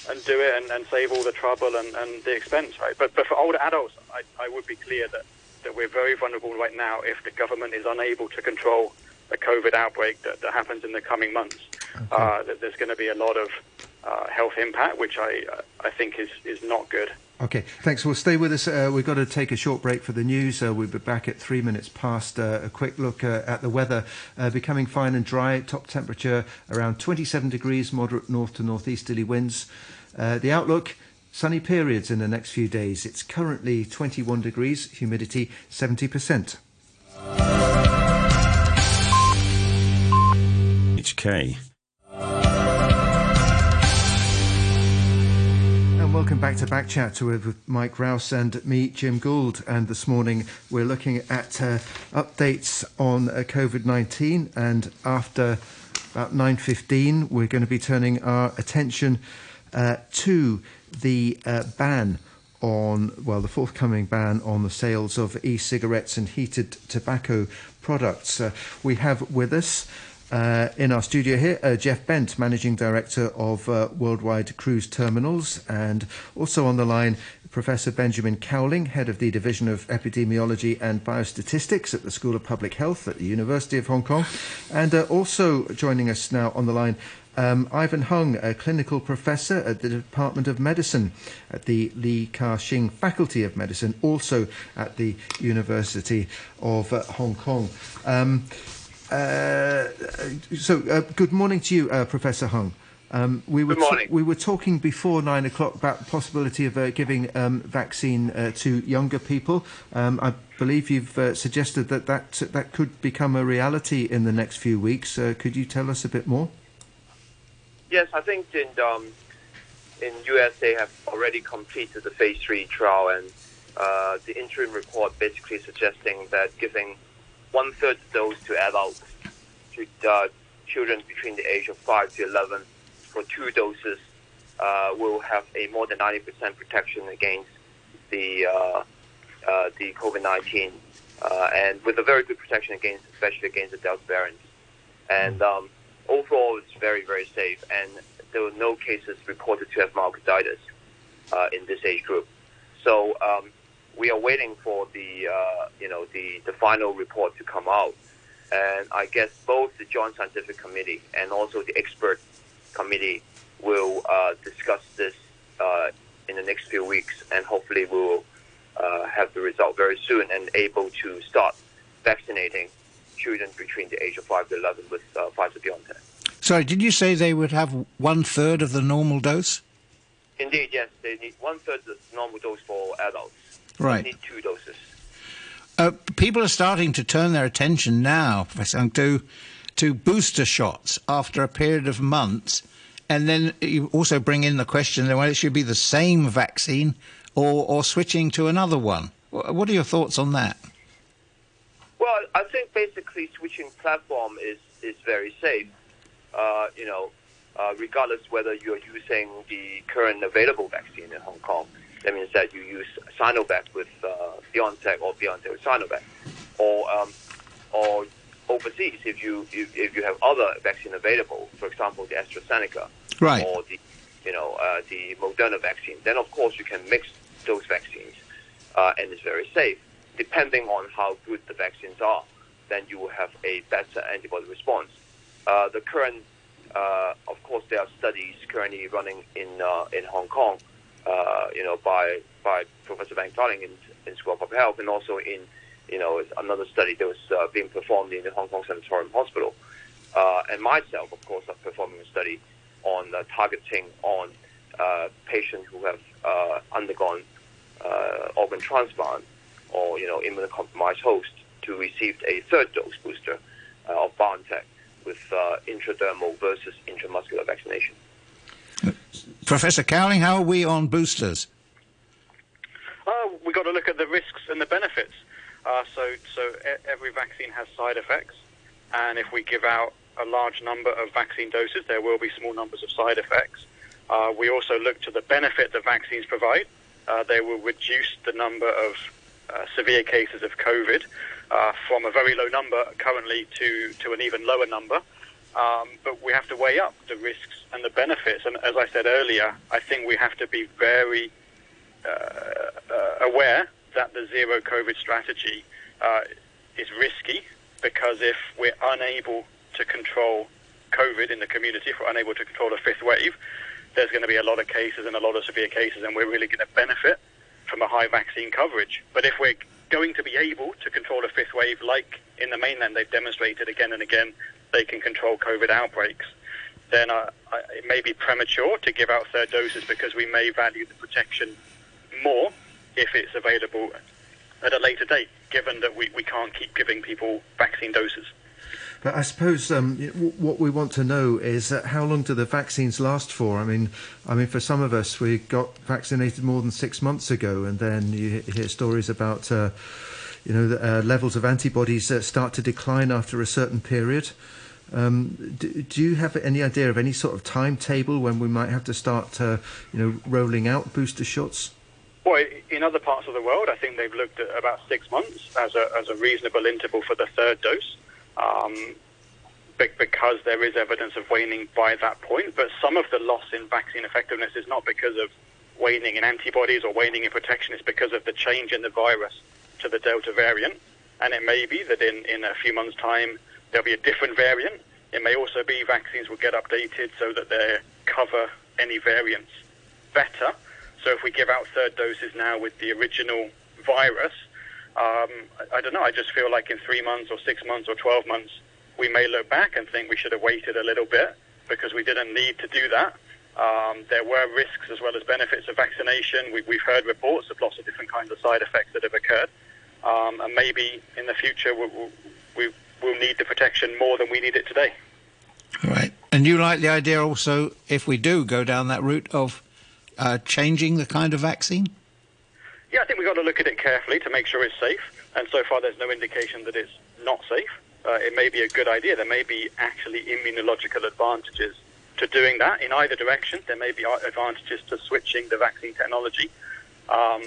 S12: and do it and, and save all the trouble and, and the expense, right? But, but for older adults, I, I would be clear that, that we're very vulnerable right now if the government is unable to control a COVID outbreak that, that happens in the coming months. Uh, that there's going to be a lot of uh, health impact, which I, I think is, is not good.
S9: Okay, thanks. Well, stay with us. Uh, we've got to take a short break for the news. Uh, we'll be back at three minutes past. Uh, a quick look uh, at the weather. Uh, becoming fine and dry. Top temperature around 27 degrees, moderate north to northeasterly winds. Uh, the outlook sunny periods in the next few days. It's currently 21 degrees, humidity 70%.
S4: HK.
S9: And welcome back to Backchat with Mike Rouse and me, Jim Gould. And this morning we're looking at uh, updates on uh, COVID-19. And after about 9.15, we're going to be turning our attention uh, to the uh, ban on, well, the forthcoming ban on the sales of e-cigarettes and heated tobacco products. Uh, we have with us uh, in our studio here, uh, Jeff Bent, Managing Director of uh, Worldwide Cruise Terminals, and also on the line, Professor Benjamin Cowling, Head of the Division of Epidemiology and Biostatistics at the School of Public Health at the University of Hong Kong, and uh, also joining us now on the line, um, Ivan Hung, a clinical professor at the Department of Medicine at the Li Ka-shing Faculty of Medicine, also at the University of uh, Hong Kong. Um, uh, so, uh, good morning to you, uh, Professor Hung. Um, we were
S13: Good morning.
S9: we were talking before nine o'clock about the possibility of uh, giving um, vaccine uh, to younger people. Um, I believe you've uh, suggested that, that that could become a reality in the next few weeks. Uh, could you tell us a bit more?
S13: Yes, I think in um, in US they have already completed the phase three trial, and uh, the interim report basically suggesting that giving one third dose to adults, to uh, children between the age of five to eleven, for two doses, uh, will have a more than ninety percent protection against the uh, uh, the COVID nineteen, uh, and with a very good protection against, especially against the Delta variant, and um, overall it's very very safe, and there were no cases reported to have myocarditis uh, in this age group. So um, we are waiting for the uh, you know the, the final report to come out, and I guess both the Joint Scientific Committee and also the expert committee will uh, discuss this uh, in the next few weeks, and hopefully we will uh, have the result very soon and able to start vaccinating children between the age of 5 to 11 with uh, Pfizer BioNTech.
S10: Sorry, did you say they would have one third of the normal dose?
S13: Indeed, yes, they need one third of the normal dose for adults.
S10: Right.
S13: They need two doses.
S10: Uh, people are starting to turn their attention now, Professor to, to booster shots after a period of months. And then you also bring in the question whether it should be the same vaccine or, or switching to another one. What are your thoughts on that?
S13: Well, I think basically switching platform is, is very safe. Uh, you know, uh, regardless whether you're using the current available vaccine in Hong Kong, that means that you use Sinovac with uh, BioNTech or BioNTech with Sinovac, or um, or overseas if you if, if you have other vaccine available, for example, the AstraZeneca
S10: Right.
S13: or the you know uh, the Moderna vaccine, then of course you can mix those vaccines, uh, and it's very safe. Depending on how good the vaccines are, then you will have a better antibody response. Uh, the current, uh, of course, there are studies currently running in uh, in Hong Kong, uh, you know, by by Professor Ben Cowling in, in School of Health, and also in you know another study that was uh, being performed in the Hong Kong Sanatorium Hospital. Uh, and myself, of course, are performing a study on targeting on patients who have undergone organ transplant or you know immunocompromised host to receive a third dose booster uh, of BioNTech with uh, intradermal versus intramuscular vaccination.
S10: Professor Cowling, how are we on boosters?
S12: Uh, we've got to look at the risks and the benefits. Uh, so, so e- every vaccine has side effects, and if we give out a large number of vaccine doses, there will be small numbers of side effects. Uh, we also look to the benefit that vaccines provide. Uh, they will reduce the number of uh, severe cases of COVID uh, from a very low number currently to, to an even lower number. Um, but we have to weigh up the risks and the benefits. And as I said earlier, I think we have to be very uh, uh, aware that the zero COVID strategy is risky because if we're unable to control COVID in the community, if we're unable to control a fifth wave, there's going to be a lot of cases and a lot of severe cases, and we're really going to benefit from a high vaccine coverage. But if we're going to be able to control a fifth wave, like in the mainland, they've demonstrated again and again they can control COVID outbreaks, then uh, it may be premature to give out third doses because we may value the protection more if it's available at a later date, given that we, we can't keep giving people vaccine doses.
S9: But I suppose um, what we want to know is how long do the vaccines last for? I mean, I mean, for some of us, we got vaccinated more than six months ago, and then you hear stories about, uh, you know, the, uh, levels of antibodies start to decline after a certain period. Um, do, do, you have any idea of any sort of timetable when we might have to start, uh, you know, rolling out booster shots?
S12: Well, in other parts of the world, I think they've looked at about six months as a, as a reasonable interval for the third dose um, because there is evidence of waning by that point. But some of the loss in vaccine effectiveness is not because of waning in antibodies or waning in protection, it's because of the change in the virus to the Delta variant. And it may be that in, in a few months' time there'll be a different variant. It may also be vaccines will get updated so that they cover any variants better. So if we give out third doses now with the original virus, um, I, I, don't know. I just feel like in three months or six months or 12 months, we may look back and think we should have waited a little bit because we didn't need to do that. Um, there were risks as well as benefits of vaccination. We, have heard reports of lots of different kinds of side effects that have occurred. Um, and maybe in the future we, we, we'll need the protection more than we need it today.
S10: Right. And you like the idea also, if we do go down that route, of uh, changing the kind of vaccine?
S12: Yeah, I think we've got to look at it carefully to make sure it's safe. And so far, there's no indication that it's not safe. Uh, it may be a good idea. There may be actually immunological advantages to doing that in either direction. There may be advantages to switching the vaccine technology. Um,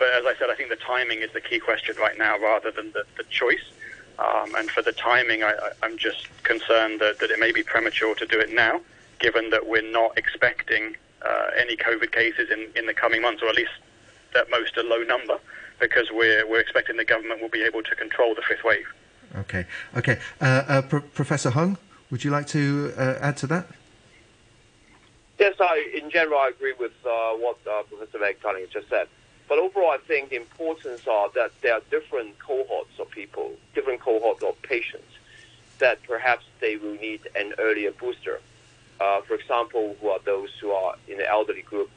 S12: but as I said, I think the timing is the key question right now rather than the, the choice. Um, and for the timing, I, am just concerned that, that, it may be premature to do it now, given that we're not expecting uh, any COVID cases in, in the coming months, or at least at most a low number because we're, we're expecting the government will be able to control the fifth wave.
S9: Okay, okay. Uh, uh, Pro- Professor Hung, would you like to uh, add to that?
S13: Yes, I, in general, I agree with uh, what uh, Professor Meg just said. But overall, I think the importance are that there are different cohorts of people, different cohorts of patients that perhaps they will need an earlier booster. Uh, for example, who are those who are in the elderly group,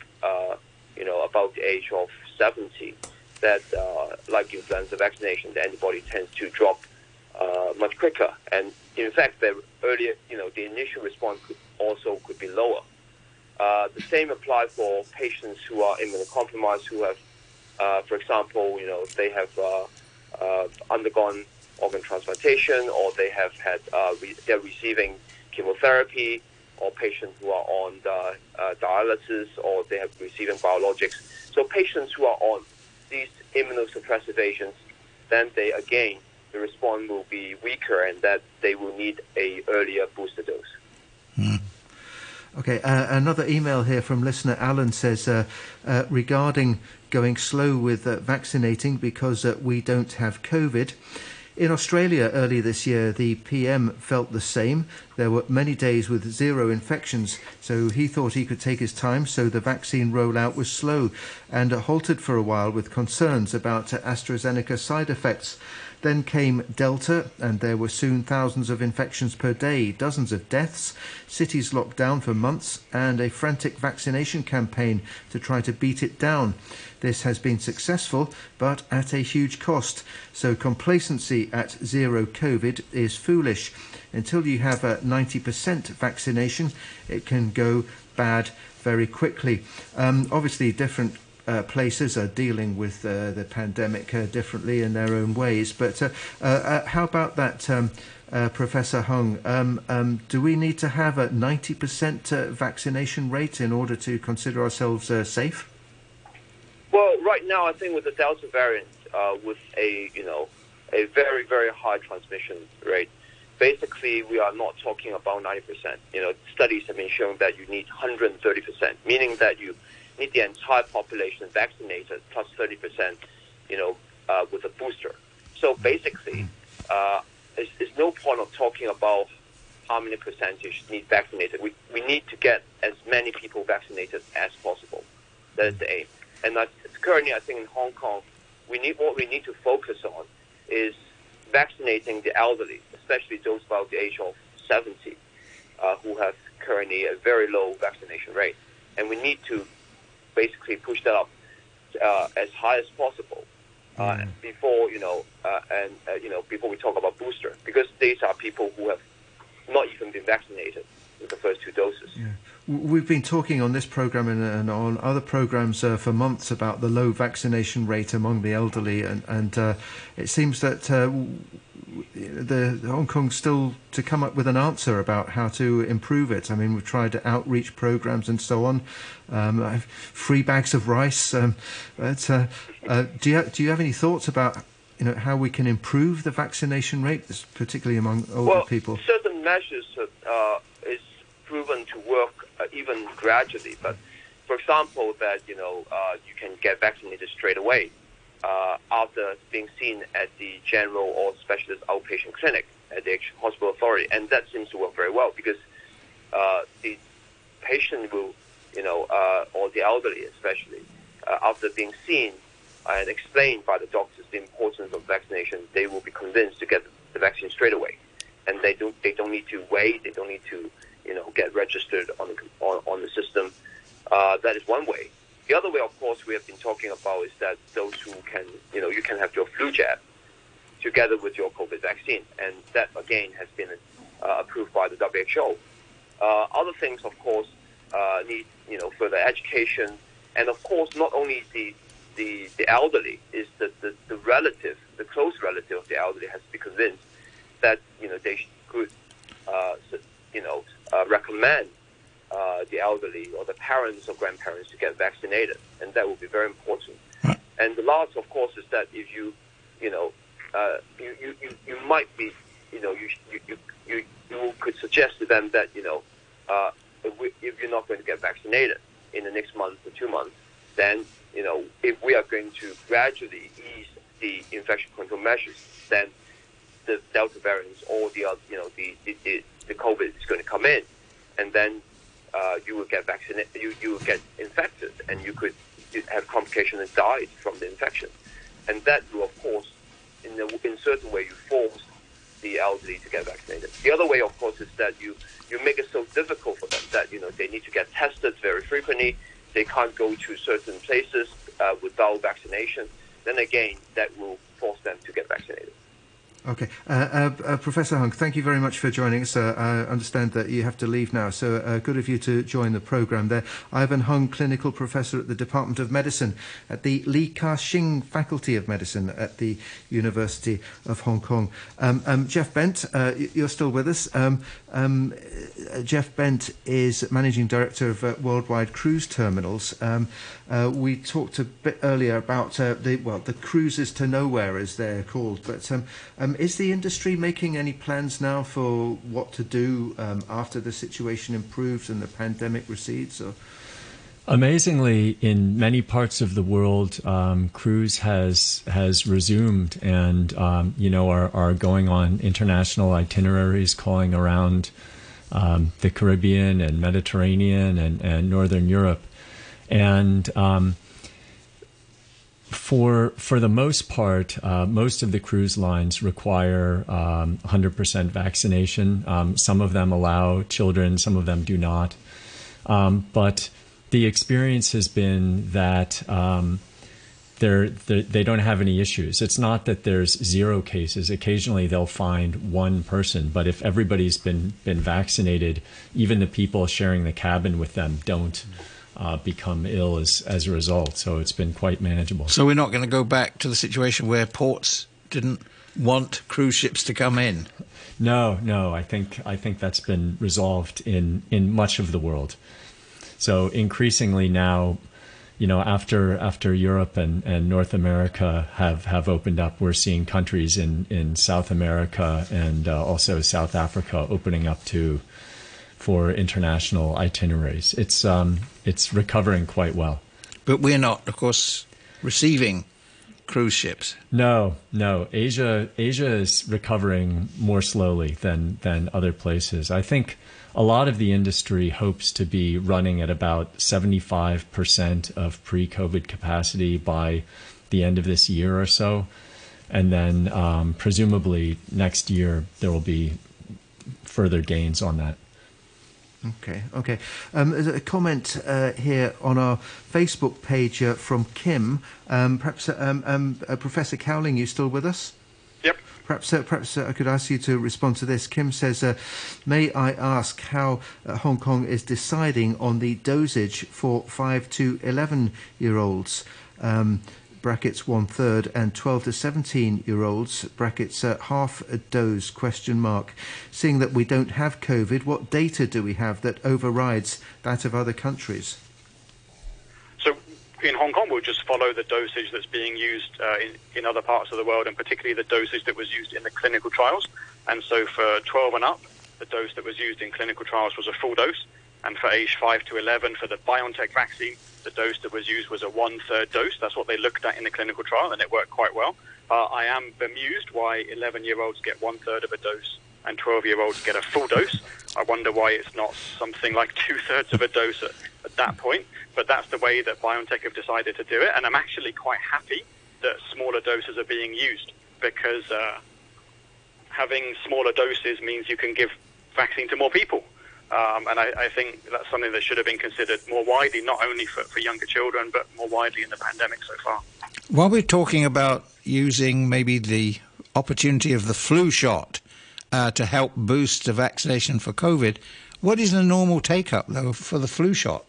S13: you know, about the age of 70 that, uh, like influenza vaccination, the antibody tends to drop uh, much quicker. And in fact, the earlier, you know, the initial response could also could be lower. Uh, the same applies for patients who are immunocompromised, who have, uh, for example, you know, they have uh, uh, undergone organ transplantation or they have had, re- they're receiving chemotherapy or patients who are on the, dialysis or they have receiving biologics so patients who are on these immunosuppressive agents, then they again the response will be weaker, and that they will need a earlier booster dose.
S9: Hmm. Okay, uh, another email here from listener Alan says uh, uh, regarding going slow with uh, vaccinating because uh, we don't have COVID. In Australia earlier this year, the PM felt the same. There were many days with zero infections, so he thought he could take his time, so the vaccine rollout was slow and halted for a while with concerns about AstraZeneca side effects. Then came Delta, and there were soon thousands of infections per day, dozens of deaths, cities locked down for months, and a frantic vaccination campaign to try to beat it down. This has been successful, but at a huge cost. So complacency at zero COVID is foolish. Until you have a 90% vaccination, it can go bad very quickly. Um, obviously, different uh, places are dealing with uh, the pandemic uh, differently in their own ways. But uh, uh, uh, how about that, um, Professor Hung? Um, um, do we need to have a 90% vaccination rate in order to consider ourselves safe?
S13: Well, right now, I think with the Delta variant, with a you know a very very high transmission rate, basically we are not talking about 90%. You know, studies have been showing that you need 130%, meaning that you need the entire population vaccinated plus 30%, you know, uh, with a booster. So basically, uh, there's no point of talking about how many percentage need vaccinated. We, we need to get as many people vaccinated as possible. That is the aim. And that, currently, I think in Hong Kong, we need what we need to focus on is vaccinating the elderly, especially those about the age of 70, uh, who have currently a very low vaccination rate, and we need to basically push that up uh, as high as possible uh, mm. before you know, uh, and uh, you know, before we talk about booster, because these are people who have not even been vaccinated with the first two doses.
S9: Yeah. We've been talking on this program and, and on other programs uh, for months about the low vaccination rate among the elderly, and, and uh, it seems that uh, the Hong Kong's still to come up with an answer about how to improve it. I mean, we've tried outreach programs and so on, um, free bags of rice. Um, but uh, uh, do you do you have any thoughts about you know how we can improve the vaccination rate, particularly among older
S13: well,
S9: people?
S13: Certain measures uh, is proven to work even gradually, but for example, that you know uh, you can get vaccinated straight away uh, after being seen at the general or specialist outpatient clinic at the hospital authority, and that seems to work very well because uh, the patient will, you know, uh, or the elderly especially, uh, after being seen and explained by the doctors the importance of vaccination, they will be convinced to get the vaccine straight away, and they don't they don't need to wait, they don't need to, you know, get registered on the on, on the system. Uh, that is one way. The other way, of course, we have been talking about is that those who can, you know, you can have your flu jab together with your COVID vaccine, and that again has been uh, approved by the WHO. Uh, other things, of course, uh, need you know further education, and of course, not only the the, the elderly is the, the, the relative, the close relative of the elderly has to be convinced that you know they could, uh, you know, uh, recommend uh, the elderly or the parents or grandparents to get vaccinated, and that will be very important. Right. And the last, of course, is that if you, you know, uh, you, you, you, you might be, you know, you, you, you, you could suggest to them that, you know, uh, if, we, if you're not going to get vaccinated in the next month or two months, then, you know, if we are going to gradually ease the infection control measures, then the Delta variants or the, other you know, the, the, the, the COVID is going to come in. And then uh, you will get vaccinated, you, you will get infected, and you could have complications and die from the infection. And that will, of course, in, a, in certain way, you force the elderly to get vaccinated. The other way, of course, is that you, you make it so difficult for them that, you know, they need to get tested very frequently. They can't go to certain places uh, without vaccination. Then again, that will force them to get vaccinated.
S9: Okay. Uh, uh, uh, Professor Hung, thank you very much for joining us. Uh, I understand that you have to leave now, so uh, good of you to join the programme there. Ivan Hung, Clinical Professor at the Department of Medicine at the Li Ka-shing Faculty of Medicine at the University of Hong Kong. Um, um, Jeff Bent, uh, you're still with us. Um, um Jeff Bent is Managing Director of Worldwide Cruise Terminals. Um, we talked a bit earlier about the, well, the cruises to nowhere, as they're called, but um, um, is the industry making any plans now for what to do um, after the situation improves and the pandemic recedes? Or?
S11: Amazingly, in many parts of the world, um, cruise has has resumed, and um, you know are are going on international itineraries, calling around um, the Caribbean and Mediterranean and, and Northern Europe, and um, for for the most part, uh, most of the cruise lines require um, 100% vaccination. Um, some of them allow children, some of them do not. Um, but the experience has been that um, they're, they're, they do not have any issues. It's not that there's zero cases. Occasionally, they'll find one person, but if everybody's been been vaccinated, even the people sharing the cabin with them don't. Uh, become ill as, as a result. So it's been quite manageable.
S10: So we're not going to go back to the situation where ports didn't want cruise ships to come in.
S11: No, no. I think I think that's been resolved in in much of the world. So increasingly now, you know, after after Europe and, and North America have, have opened up, we're seeing countries in, in South America and uh, also South Africa opening up to for international itineraries. It's um, it's recovering quite well.
S10: But we're not, of course, receiving cruise ships.
S11: No, no. Asia Asia is recovering more slowly than than other places. I think a lot of the industry hopes to be running at about 75% of pre-COVID capacity by the end of this year or so. And then um, presumably next year there will be further gains on that.
S9: Okay, okay. Um, there's a comment uh, here on our Facebook page uh, from Kim. Um, perhaps, uh, um, um, uh, Professor Cowling, you still with us?
S12: Yep.
S9: Perhaps, uh, perhaps uh, I could ask you to respond to this. Kim says, "May I ask how Hong Kong is deciding on the dosage for five to eleven year olds?" Um, brackets one third, and 12 to 17 year olds, brackets uh, half a dose, question mark. Seeing that we don't have COVID, what data do we have that overrides that of other countries?
S12: So in Hong Kong, we'll just follow the dosage that's being used uh, in, in other parts of the world, and particularly the dosage that was used in the clinical trials. And so for 12 and up, the dose that was used in clinical trials was a full dose. And for age 5 to 11, for the BioNTech vaccine, the dose that was used was a one third dose. That's what they looked at in the clinical trial, and it worked quite well. Uh, I am bemused why 11 year olds get one third of a dose and 12 year olds get a full dose. I wonder why it's not something like two thirds of a dose at, at that point. But that's the way that BioNTech have decided to do it, and I'm actually quite happy that smaller doses are being used because uh, having smaller doses means you can give vaccine to more people. Um, and I, I, think that's something that should have been considered more widely, not only for, for younger children, but more widely in the pandemic so far.
S10: While we're talking about using maybe the opportunity of the flu shot uh, to help boost the vaccination for COVID, what is the normal take up, though, for the flu shot?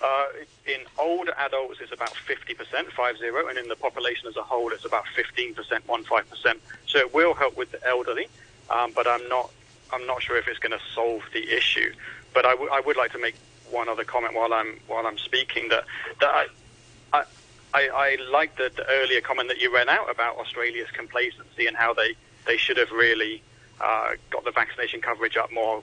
S12: Uh, in older adults, it's about 50%, 50, and in the population as a whole, it's about 15%, 15%. So it will help with the elderly, um, but I'm not I'm not sure if it's going to solve the issue. But I, w- I would like to make one other comment while I'm while I'm speaking that that I. I I, I like the, the, earlier comment that you ran out about Australia's complacency and how they, they should have really uh, got the vaccination coverage up more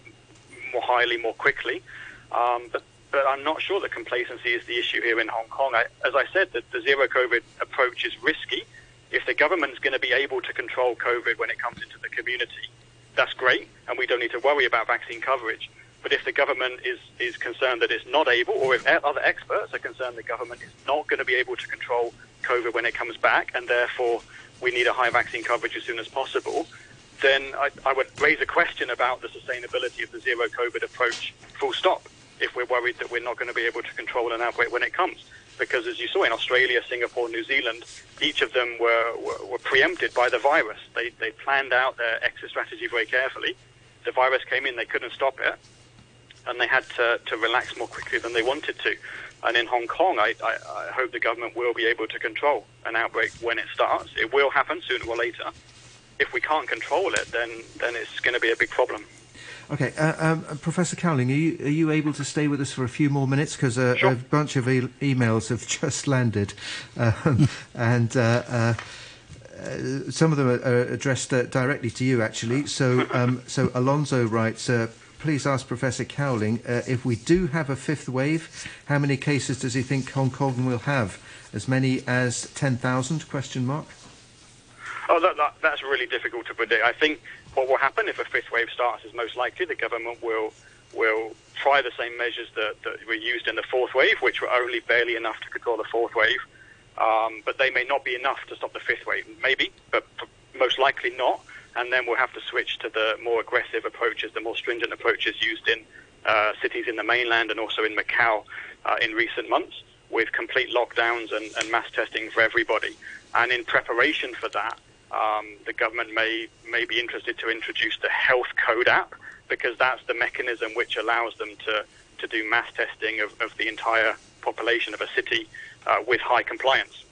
S12: more highly, more quickly. Um, but but I'm not sure that complacency is the issue here in Hong Kong. I, as I said, the, the zero COVID approach is risky. If the government's going to be able to control COVID when it comes into the community, that's great, and we don't need to worry about vaccine coverage. But if the government is, is concerned that it's not able, or if other experts are concerned the government is not going to be able to control COVID when it comes back, and therefore we need a high vaccine coverage as soon as possible, then I, I would raise a question about the sustainability of the zero COVID approach, full stop, if we're worried that we're not going to be able to control an outbreak when it comes because as you saw in Australia, Singapore, New Zealand, each of them were, were, were preempted by the virus. They, they planned out their exit strategy very carefully. The virus came in, they couldn't stop it, and they had to, to relax more quickly than they wanted to. And in Hong Kong, I, I, I hope the government will be able to control an outbreak when it starts. It will happen sooner or later. If we can't control it, then, then it's going to be a big problem.
S9: Okay, uh, um, Professor Cowling, are you, are you able to stay with us for a few more minutes? Because uh, sure. a bunch of e- emails have just landed, um, and uh, uh, uh, some of them are, addressed uh, directly to you, actually. So, um, so Alonso writes. Please ask Professor Cowling if we do have a fifth wave, how many cases does he think Hong Kong will have? As many as ten thousand? Question mark.
S12: Oh, that, that, that's really difficult to predict. I think what will happen if a fifth wave starts is most likely the government will will try the same measures that, that were used in the fourth wave, which were only barely enough to control the fourth wave. Um, but they may not be enough to stop the fifth wave. Maybe, but most likely not. And then we'll have to switch to the more aggressive approaches, the more stringent approaches used in uh, cities in the mainland and also in Macau uh, in recent months, with complete lockdowns and, and mass testing for everybody. And in preparation for that, um, the government may may be interested to introduce the health code app because that's the mechanism which allows them to to do mass testing of, of the entire population of a city uh, with high compliance.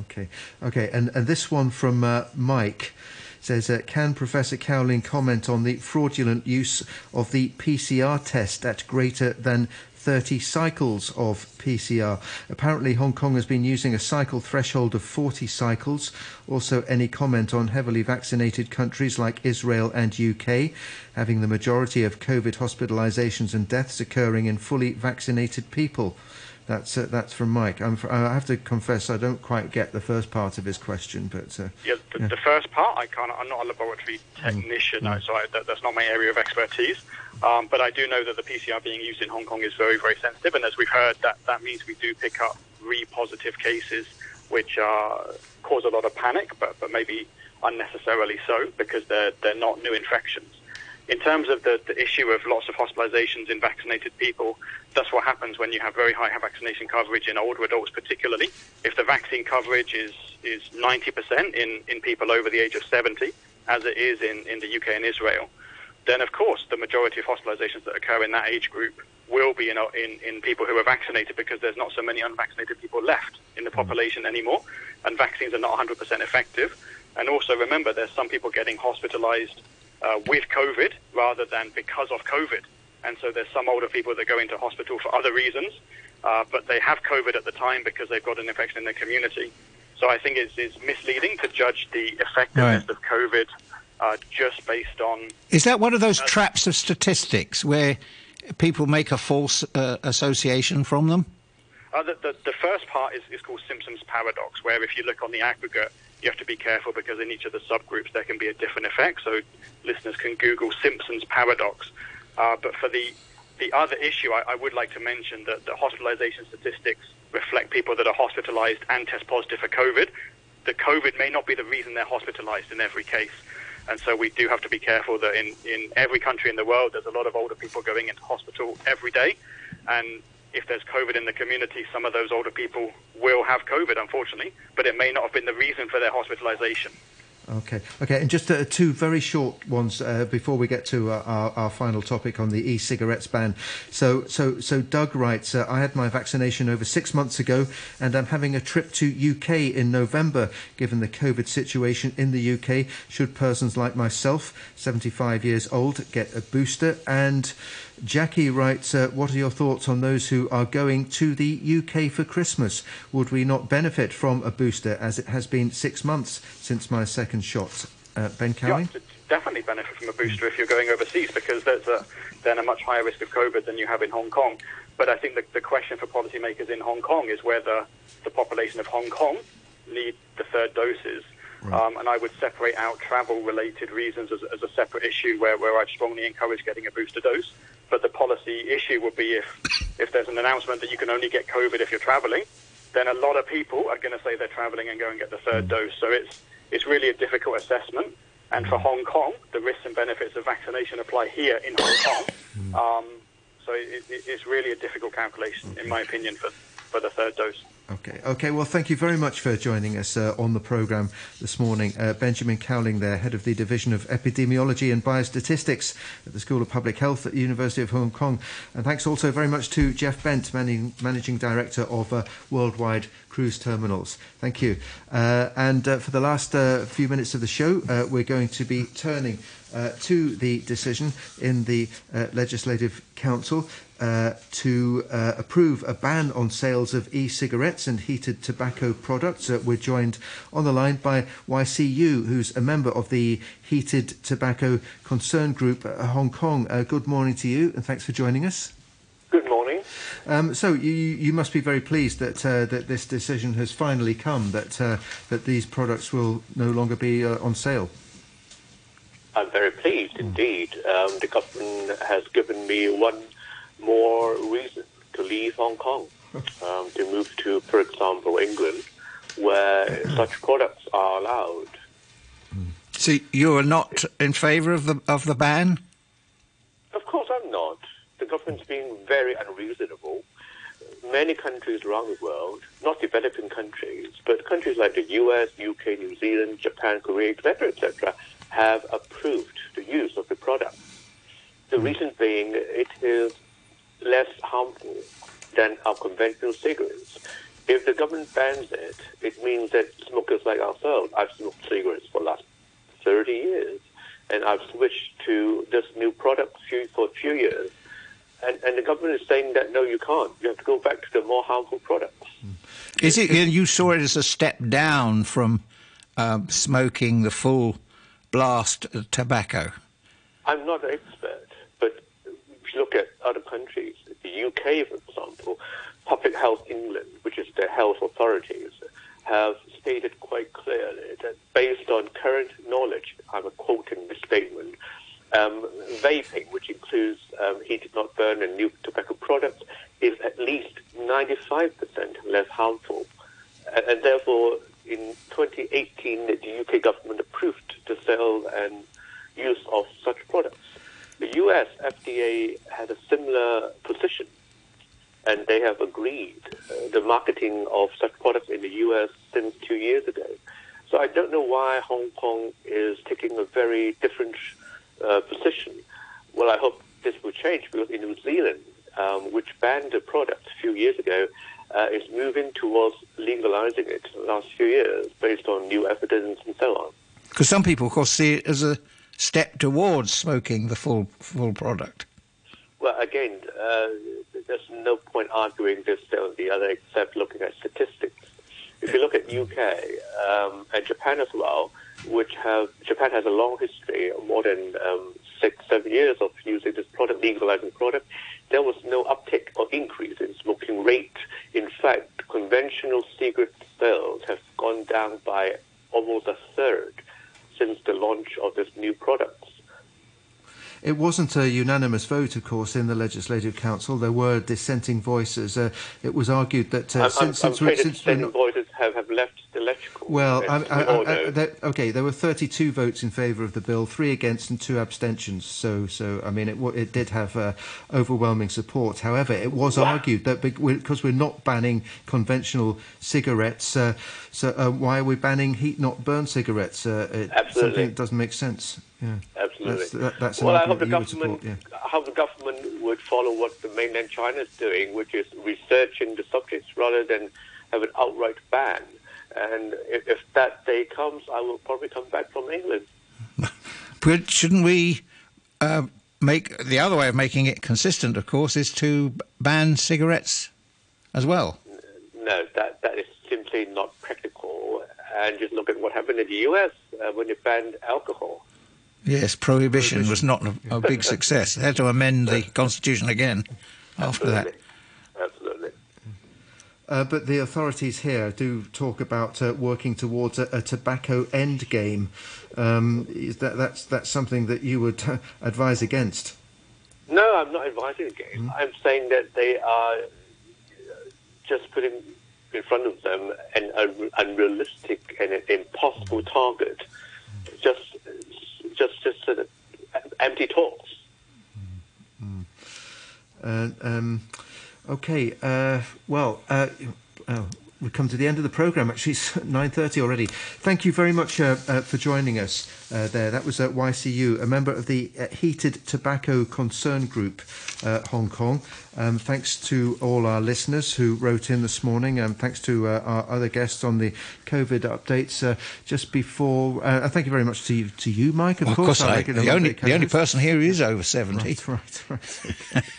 S9: Okay, okay, and and this one from uh, Mike says, uh, can Professor Cowling comment on the fraudulent use of the PCR test at greater than 30 cycles of PCR. Apparently, Hong Kong has been using a cycle threshold of 40 cycles. Also, any comment on heavily vaccinated countries like Israel and UK having the majority of COVID hospitalizations and deaths occurring in fully vaccinated people? That's uh, that's from Mike. I'm, i have to confess I don't quite get the first part of his question, but uh,
S12: yeah, the, yeah, the, first part I can't. I'm not a laboratory technician, mm. so I, that, that's not my area of expertise. Um, but I do know that the PCR being used in Hong Kong is very very sensitive, and as we've heard, that that means we do pick up re-positive cases, which are, cause a lot of panic, but but maybe unnecessarily so because they're they're not new infections. In terms of the, the issue of lots of hospitalizations in vaccinated people, that's what happens when you have very high vaccination coverage in older adults, particularly. If the vaccine coverage is, is 90% in, in people over the age of 70, as it is in, in the UK and Israel, then of course the majority of hospitalizations that occur in that age group will be in, in, in people who are vaccinated because there's not so many unvaccinated people left in the mm. population anymore, and vaccines are not 100% effective. And also remember, there's some people getting hospitalized uh, with COVID rather than because of COVID. And so there's some older people that go into hospital for other reasons, uh, but they have COVID at the time because they've got an infection in their community. So I think it's, it's misleading to judge the effectiveness right. of COVID uh, just based on.
S10: Is that one of those traps of statistics where people make a false uh, association from them?
S12: Uh, the, the, the, first part is, is called Simpson's paradox, where if you look on the aggregate, you have to be careful because in each of the subgroups there can be a different effect. So listeners can Google Simpson's paradox. Uh, but for the the other issue, I, I, would like to mention that the hospitalization statistics reflect people that are hospitalized and test positive for COVID. The COVID may not be the reason they're hospitalized in every case. And so we do have to be careful that in, in every country in the world, there's a lot of older people going into hospital every day. And if there's COVID in the community, some of those older people will have COVID, unfortunately, but it may not have been the reason for their hospitalization.
S9: Okay, okay, and just uh, two very short ones uh, before we get to uh, our, our, final topic on the e-cigarettes ban. So, so, so Doug writes, uh, I had my vaccination over six months ago, and I'm having a trip to UK in November. Given the COVID situation in the UK, should persons like myself, 75 years old, get a booster? And Jackie writes, uh, What are your thoughts on those who are going to the UK for Christmas? Would we not benefit from a booster as it has been six months since my second shot? Uh, Ben?
S12: Yeah, definitely benefit from a booster if you're going overseas because there's a, then a much higher risk of COVID than you have in Hong Kong. But I think the, the question for policymakers in Hong Kong is whether the population of Hong Kong need the third doses. Right. Um, and I would separate out travel related reasons as, as, a separate issue where, where I'd strongly encourage getting a booster dose. But the policy issue would be if, if there's an announcement that you can only get COVID if you're traveling, then a lot of people are going to say they're traveling and go and get the third mm. dose. So it's, it's really a difficult assessment. And for mm. Hong Kong, the risks and benefits of vaccination apply here in Hong Kong. Mm. Um, so it, it, it's really a difficult calculation, in my opinion, for, for the third dose.
S9: Okay. Okay. Well, thank you very much for joining us uh, on the programme this morning. Uh, Benjamin Cowling, there, head of the Division of Epidemiology and Biostatistics at the School of Public Health at the University of Hong Kong. And thanks also very much to Jeff Bent, managing, managing director of uh, Worldwide Cruise Terminals. Thank you. Uh, and uh, for the last uh, few minutes of the show, we're going to be turning to the decision in the Legislative Council uh, to uh, approve a ban on sales of e-cigarettes and heated tobacco products. Uh, we're joined on the line by YCU, who's a member of the Heated Tobacco Concern Group uh, Hong Kong. Uh, good morning to you, and thanks for joining us.
S14: Good morning.
S9: Um, so you, you must be very pleased that uh, that this decision has finally come that that these products will no longer be on sale.
S14: I'm very pleased indeed. Um, the government has given me one more reason to leave Hong Kong, um, to move to, for example, England, where such products are allowed.
S10: So you are not in favour of the of the ban?
S14: Of course, I'm not. The government's being very unreasonable. Many countries around the world, not developing countries, but countries like the U.S., U.K., New Zealand, Japan, Korea, etc., etc., have approved the use of the product. The reason being, it is less harmful than our conventional cigarettes. If the government bans it, it means that smokers like ourselves, I've smoked cigarettes for the last 30 years, and I've switched to this new product for a few years. And, and the government is saying that no, you can't. You have to go back to the more harmful products.
S10: Is it? You saw it as a step down from um, smoking the full blast tobacco.
S14: I'm not an expert, but if you look at other countries, the UK, for example, Public Health England, which is the health authorities, have stated quite clearly that based on current knowledge, I'm quoting the statement, um, vaping, which includes um, heated not burn and new tobacco products, is at least 95% less harmful. And, and therefore, in 2018, the UK government approved the sale and use of such products. The U.S. FDA had a similar position, and they have agreed uh, the marketing of such products in the U.S. since two years ago. So I don't know why Hong Kong is taking a very different uh, position. Well, I hope this will change because in New Zealand, um, which banned the product a few years ago, uh, is moving towards legalizing it in the last few years based on new evidence and so on.
S10: Because some people, of course, see it as a step towards smoking the full full product.
S14: Well, again, uh, there's no point arguing this or the other except looking at statistics. If you look at UK um, and Japan as well, which have Japan has a long history, more than um, six, seven years of using this product, legalizing product, there was no uptick or increase in smoking rate. In fact, conventional cigarette sales have gone down by almost a third since the launch of this new product.
S9: It wasn't a unanimous vote, of course, in the Legislative Council. There were dissenting voices. Uh, it was argued that uh,
S14: I'm,
S9: since,
S14: I'm,
S9: since,
S14: I'm
S9: we're,
S14: afraid
S9: since
S14: dissenting
S9: not,
S14: voices have, have left the electrical.
S9: well, I, I, I, there, okay, there were 32 votes in favour of the bill, three against, and two abstentions. So, so I mean, it, it did have uh, overwhelming support. However, it was argued that because we're not banning conventional cigarettes, uh, so uh, why are we banning heat-not-burn cigarettes? Uh, it,
S14: Absolutely.
S9: Something that doesn't make sense. Yeah.
S14: Absolutely.
S9: That's, that, that's
S14: well, I hope the
S9: that you would
S14: government,
S9: support. Yeah.
S14: I hope the government would follow what the mainland China is doing, which is researching the subjects rather than have an outright ban. And if, if that day comes, I will probably come back from England.
S10: But shouldn't we uh, make the other way of making it consistent? Of course, is to ban cigarettes as well.
S14: No, that that is simply not practical. And just look at what happened in the U.S. Uh, when they banned alcohol.
S10: Yes, prohibition, was not a, a big success. They had to amend the constitution again after that.
S9: Uh, but the authorities here do talk about uh, working towards a, a tobacco end game. Um, is that, that's, that's something that you would uh, advise against.
S14: No, I'm not advising again. I'm saying that they are just putting in front of them an un- unrealistic and an impossible target. Just, just, just sort of empty talks.
S9: Uh, um, okay, uh, well, uh, oh, we've come to the end of the programme. Actually, it's 9.30 already. Thank you very much uh, uh, for joining us uh, there. That was uh, YCU, a member of the Heated Tobacco Concern Group, uh, Hong Kong. Um, thanks to all our listeners who wrote in this morning. and thanks to uh, our other guests on the COVID updates. Uh, just before, uh, thank you very much to you, to you Mike. Of
S10: Well, of
S9: course,
S10: course,
S9: our
S10: I, the only the only person here who is over seventy.
S9: Right, right, right. Okay.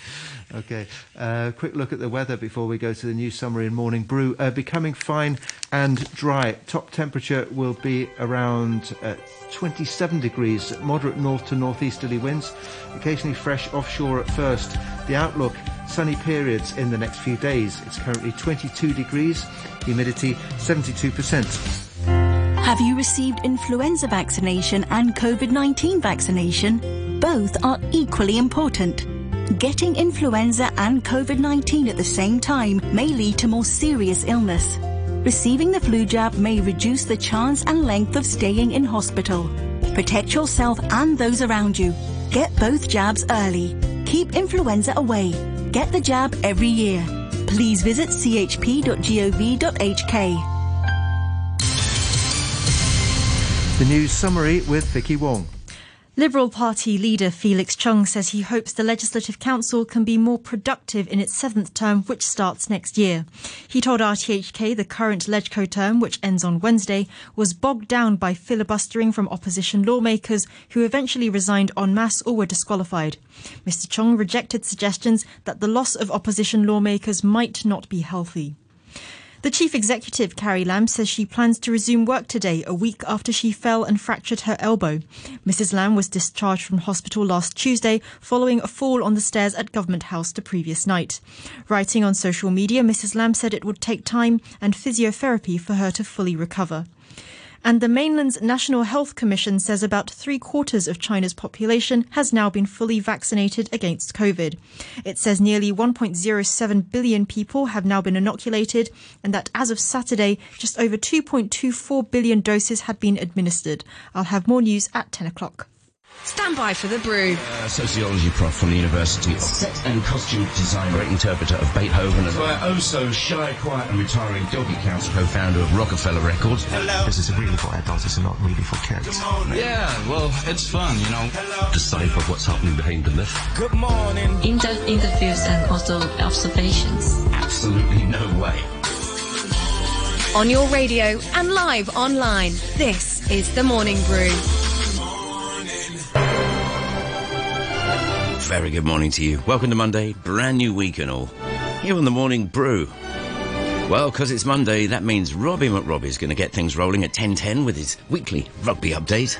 S9: Uh, quick look at the weather before we go to the news summary and morning brew. Uh, becoming fine and dry. Top temperature will be around uh, 27 degrees. Moderate north to northeasterly winds. Occasionally fresh offshore at first. The outlook sunny periods in the next few days. It's currently 22 degrees. Humidity 72%.
S15: Have you received influenza vaccination and COVID 19 vaccination? Both are equally important. Getting influenza and COVID 19 at the same time may lead to more serious illness. Receiving the flu jab may reduce the chance and length of staying in hospital. Protect yourself and those around you. Get both jabs early. Keep influenza away. Get the jab every year. Please visit chp.gov.hk.
S9: The news summary with Vicky Wong.
S16: Liberal Party leader Felix Chung says he hopes the Legislative Council can be more productive in its seventh term, which starts next year. He told RTHK the current LegCo term, which ends on Wednesday, was bogged down by filibustering from opposition lawmakers who eventually resigned en masse or were disqualified. Mr. Chung rejected suggestions that the loss of opposition lawmakers might not be healthy. The chief executive, Carrie Lam, says she plans to resume work today, a week after she fell and fractured her elbow. Mrs. Lam was discharged from hospital last Tuesday following a fall on the stairs at Government House the previous night. Writing on social media, Mrs. Lam said it would take time and physiotherapy for her to fully recover. And the mainland's National Health Commission says about three quarters of China's population has now been fully vaccinated against COVID. It says nearly 1.07 billion people have now been inoculated, and that as of Saturday, just over 2.24 billion doses had been administered. I'll have more news at 10 o'clock.
S17: Stand by for the brew.
S18: Uh, sociology prof from the University of Set and Costume Design, great interpreter of Beethoven, and our oh so shy, quiet, and retiring doggy council co-founder of Rockefeller Records.
S19: Hello. This is a really for adults, it's not really for kids.
S18: Yeah, well, it's fun, you know. Decipher what's happening behind the myth.
S20: Good morning.
S21: In-depth interviews and also observations.
S18: Absolutely no way.
S17: On your radio and live online, this is The Morning Brew.
S4: Very good morning to you. Welcome to Monday, brand new week and all. Here on the Morning Brew. Well, because it's Monday, that means Robbie McRobbie's going to get things rolling at 10.10 with his weekly rugby update.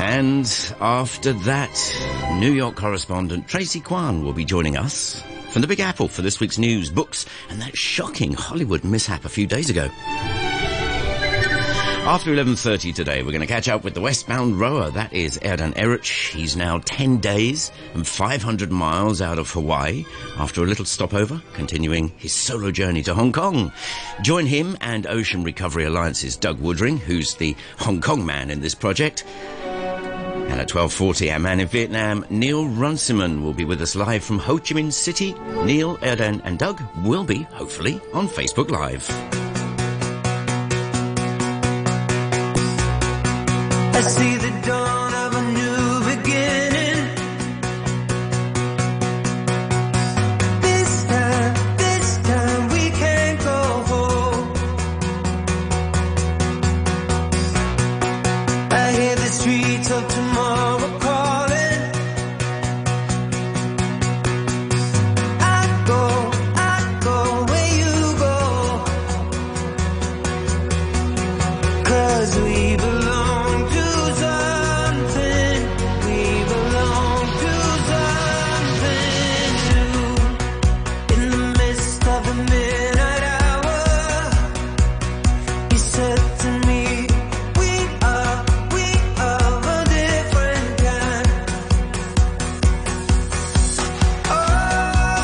S4: And after that, New York correspondent Tracy Kwan will be joining us from the Big Apple for this week's news, books, and that shocking Hollywood mishap a few days ago. After 11.30 today, we're going to catch up with the westbound rower. That is Erden Eruç. He's now 10 days and 500 miles out of Hawaii after a little stopover, continuing his solo journey to Hong Kong. Join him and Ocean Recovery Alliance's Doug Woodring, who's the Hong Kong man in this project. And at 12.40, our man in Vietnam, Neil Runciman, will be with us live from Ho Chi Minh City. Neil, Erden and Doug will be, hopefully, on Facebook Live.
S20: See the door.